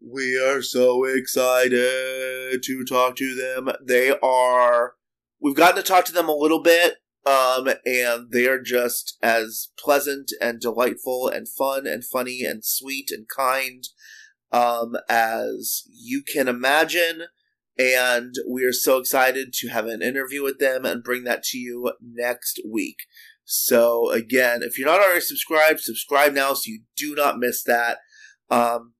We are so excited to talk to them. They are, we've gotten to talk to them a little bit, um, and they are just as pleasant and delightful and fun and funny and sweet and kind um, as you can imagine. And we are so excited to have an interview with them and bring that to you next week. So again, if you're not already subscribed, subscribe now so you do not miss that. Um,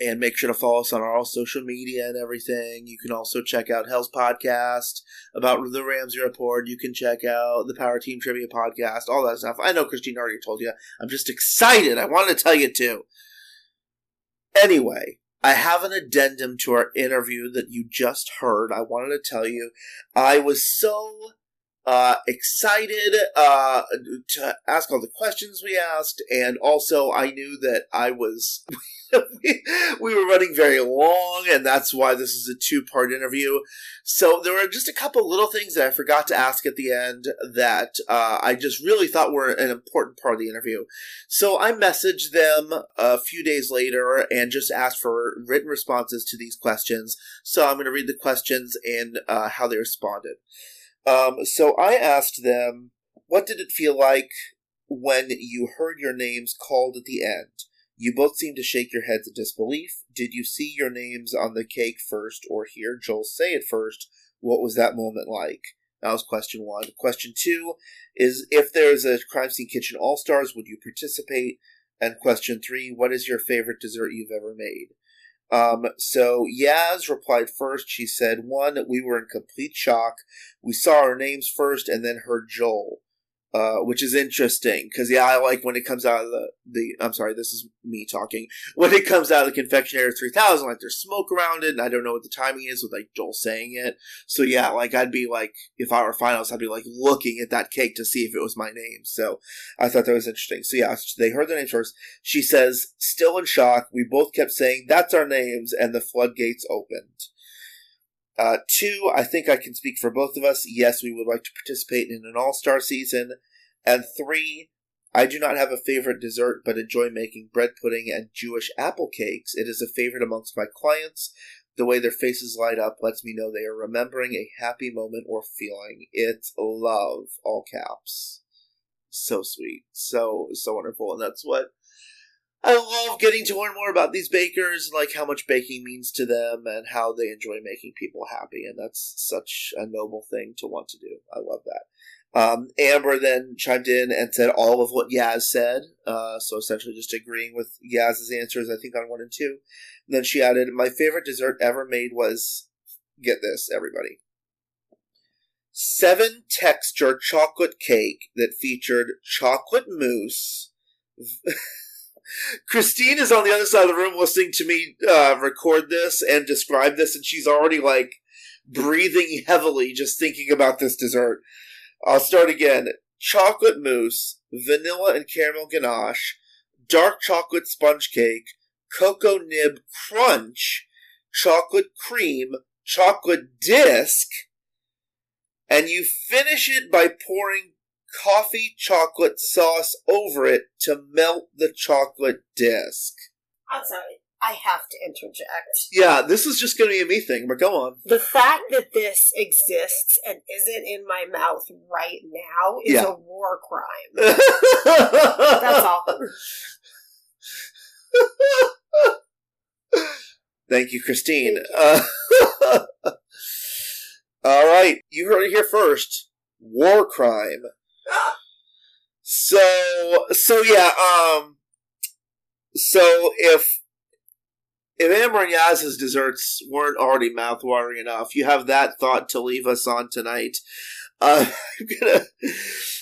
and make sure to follow us on all social media and everything. You can also check out Hell's podcast about the Ramsey Report. You can check out the Power Team Trivia podcast, all that stuff. I know Christine already told you. I'm just excited. I wanted to tell you too. Anyway, I have an addendum to our interview that you just heard. I wanted to tell you I was so uh, excited uh, to ask all the questions we asked, and also I knew that I was. we, we were running very long, and that's why this is a two part interview. So there were just a couple little things that I forgot to ask at the end that uh, I just really thought were an important part of the interview. So I messaged them a few days later and just asked for written responses to these questions. So I'm going to read the questions and uh, how they responded. Um, so I asked them, what did it feel like when you heard your names called at the end? You both seemed to shake your heads in disbelief. Did you see your names on the cake first or hear Joel say it first? What was that moment like? That was question one. Question two is if there's a Crime Scene Kitchen All Stars, would you participate? And question three, what is your favorite dessert you've ever made? Um, so Yass replied first. She said, one, we were in complete shock. We saw our names first and then heard Joel. Uh, which is interesting because yeah, I like when it comes out of the the. I'm sorry, this is me talking. When it comes out of the confectionator 3000, like there's smoke around it, and I don't know what the timing is with like Joel saying it. So yeah, like I'd be like, if I were finals, I'd be like looking at that cake to see if it was my name. So I thought that was interesting. So yeah, they heard the names first. She says, still in shock. We both kept saying that's our names, and the floodgates opened. Uh, two, I think I can speak for both of us. Yes, we would like to participate in an all star season. And three, I do not have a favorite dessert, but enjoy making bread pudding and Jewish apple cakes. It is a favorite amongst my clients. The way their faces light up lets me know they are remembering a happy moment or feeling. It's love, all caps. So sweet. So, so wonderful. And that's what I love getting to learn more about these bakers and like how much baking means to them and how they enjoy making people happy. And that's such a noble thing to want to do. I love that. Um, Amber then chimed in and said all of what Yass said. Uh, so essentially just agreeing with Yass's answers, I think, on one and two. And then she added, My favorite dessert ever made was, get this, everybody, seven texture chocolate cake that featured chocolate mousse. Christine is on the other side of the room listening to me uh, record this and describe this, and she's already like breathing heavily just thinking about this dessert. I'll start again. Chocolate mousse, vanilla and caramel ganache, dark chocolate sponge cake, cocoa nib crunch, chocolate cream, chocolate disc, and you finish it by pouring coffee chocolate sauce over it to melt the chocolate disc. I'm sorry. I have to interject. Yeah, this is just going to be a me thing, but go on. The fact that this exists and isn't in my mouth right now is Yeah. a war crime. That's all. Thank you, Christine. Uh, all right, you heard it here first. War crime. So, so yeah, um, so if if Amber and Yass's desserts weren't already mouthwatering enough, you have that thought to leave us on tonight. Uh, I'm gonna,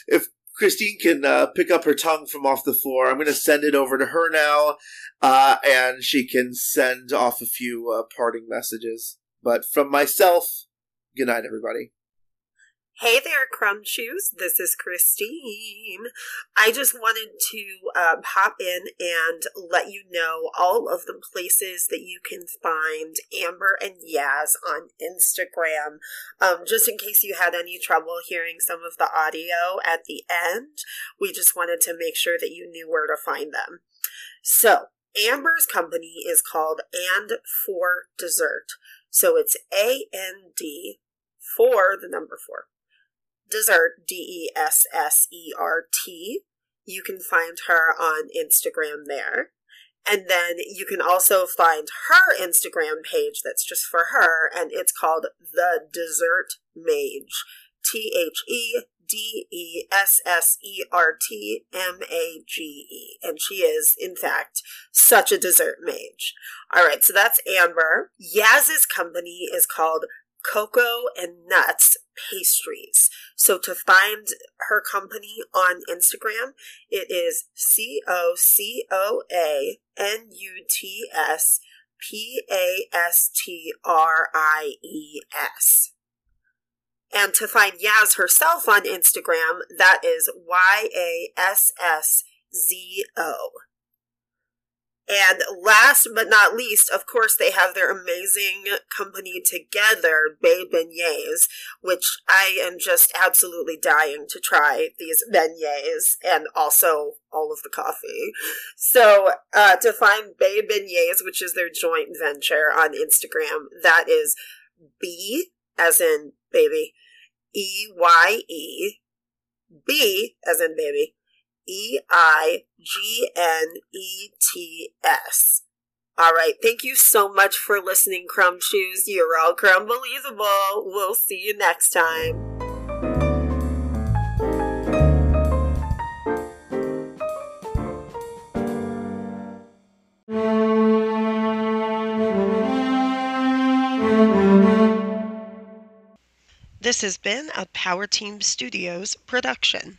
if Christine can uh, pick up her tongue from off the floor, I'm gonna send it over to her now, uh, and she can send off a few uh, parting messages. But from myself, good night, everybody. Hey there, Crumb Shoes. This is Christine. I just wanted to pop in and let you know all of the places that you can find Amber and Yass on Instagram. Um, just in case you had any trouble hearing some of the audio at the end, we just wanted to make sure that you knew where to find them. So, Amber's company is called And for Dessert. So it's A N D for the number four. Dessert, D E S S E R T. You can find her on Instagram there. And then you can also find her Instagram page that's just for her, and it's called The Dessert Mage. T H E D E S S E R T M A G E. And she is, in fact, such a dessert mage. All right, so that's Amber. Yass's company is called Cocoa and Nuts Pastries. So to find her company on Instagram, it is C O C O A N U T S P A S T R I E S. And to find Yass herself on Instagram, that is Y A S S Z O. And last but not least, of course, they have their amazing company together, Beye Beignets, which I am just absolutely dying to try these beignets and also all of the coffee. So, uh, to find Beye Beignets, which is their joint venture on Instagram, that is B as in baby, E Y E, B as in baby, E I G N E T S. All right. Thank you so much for listening, Crumb Shoes. You're all crumbelievable. We'll see you next time. This has been a Power Team Studios production.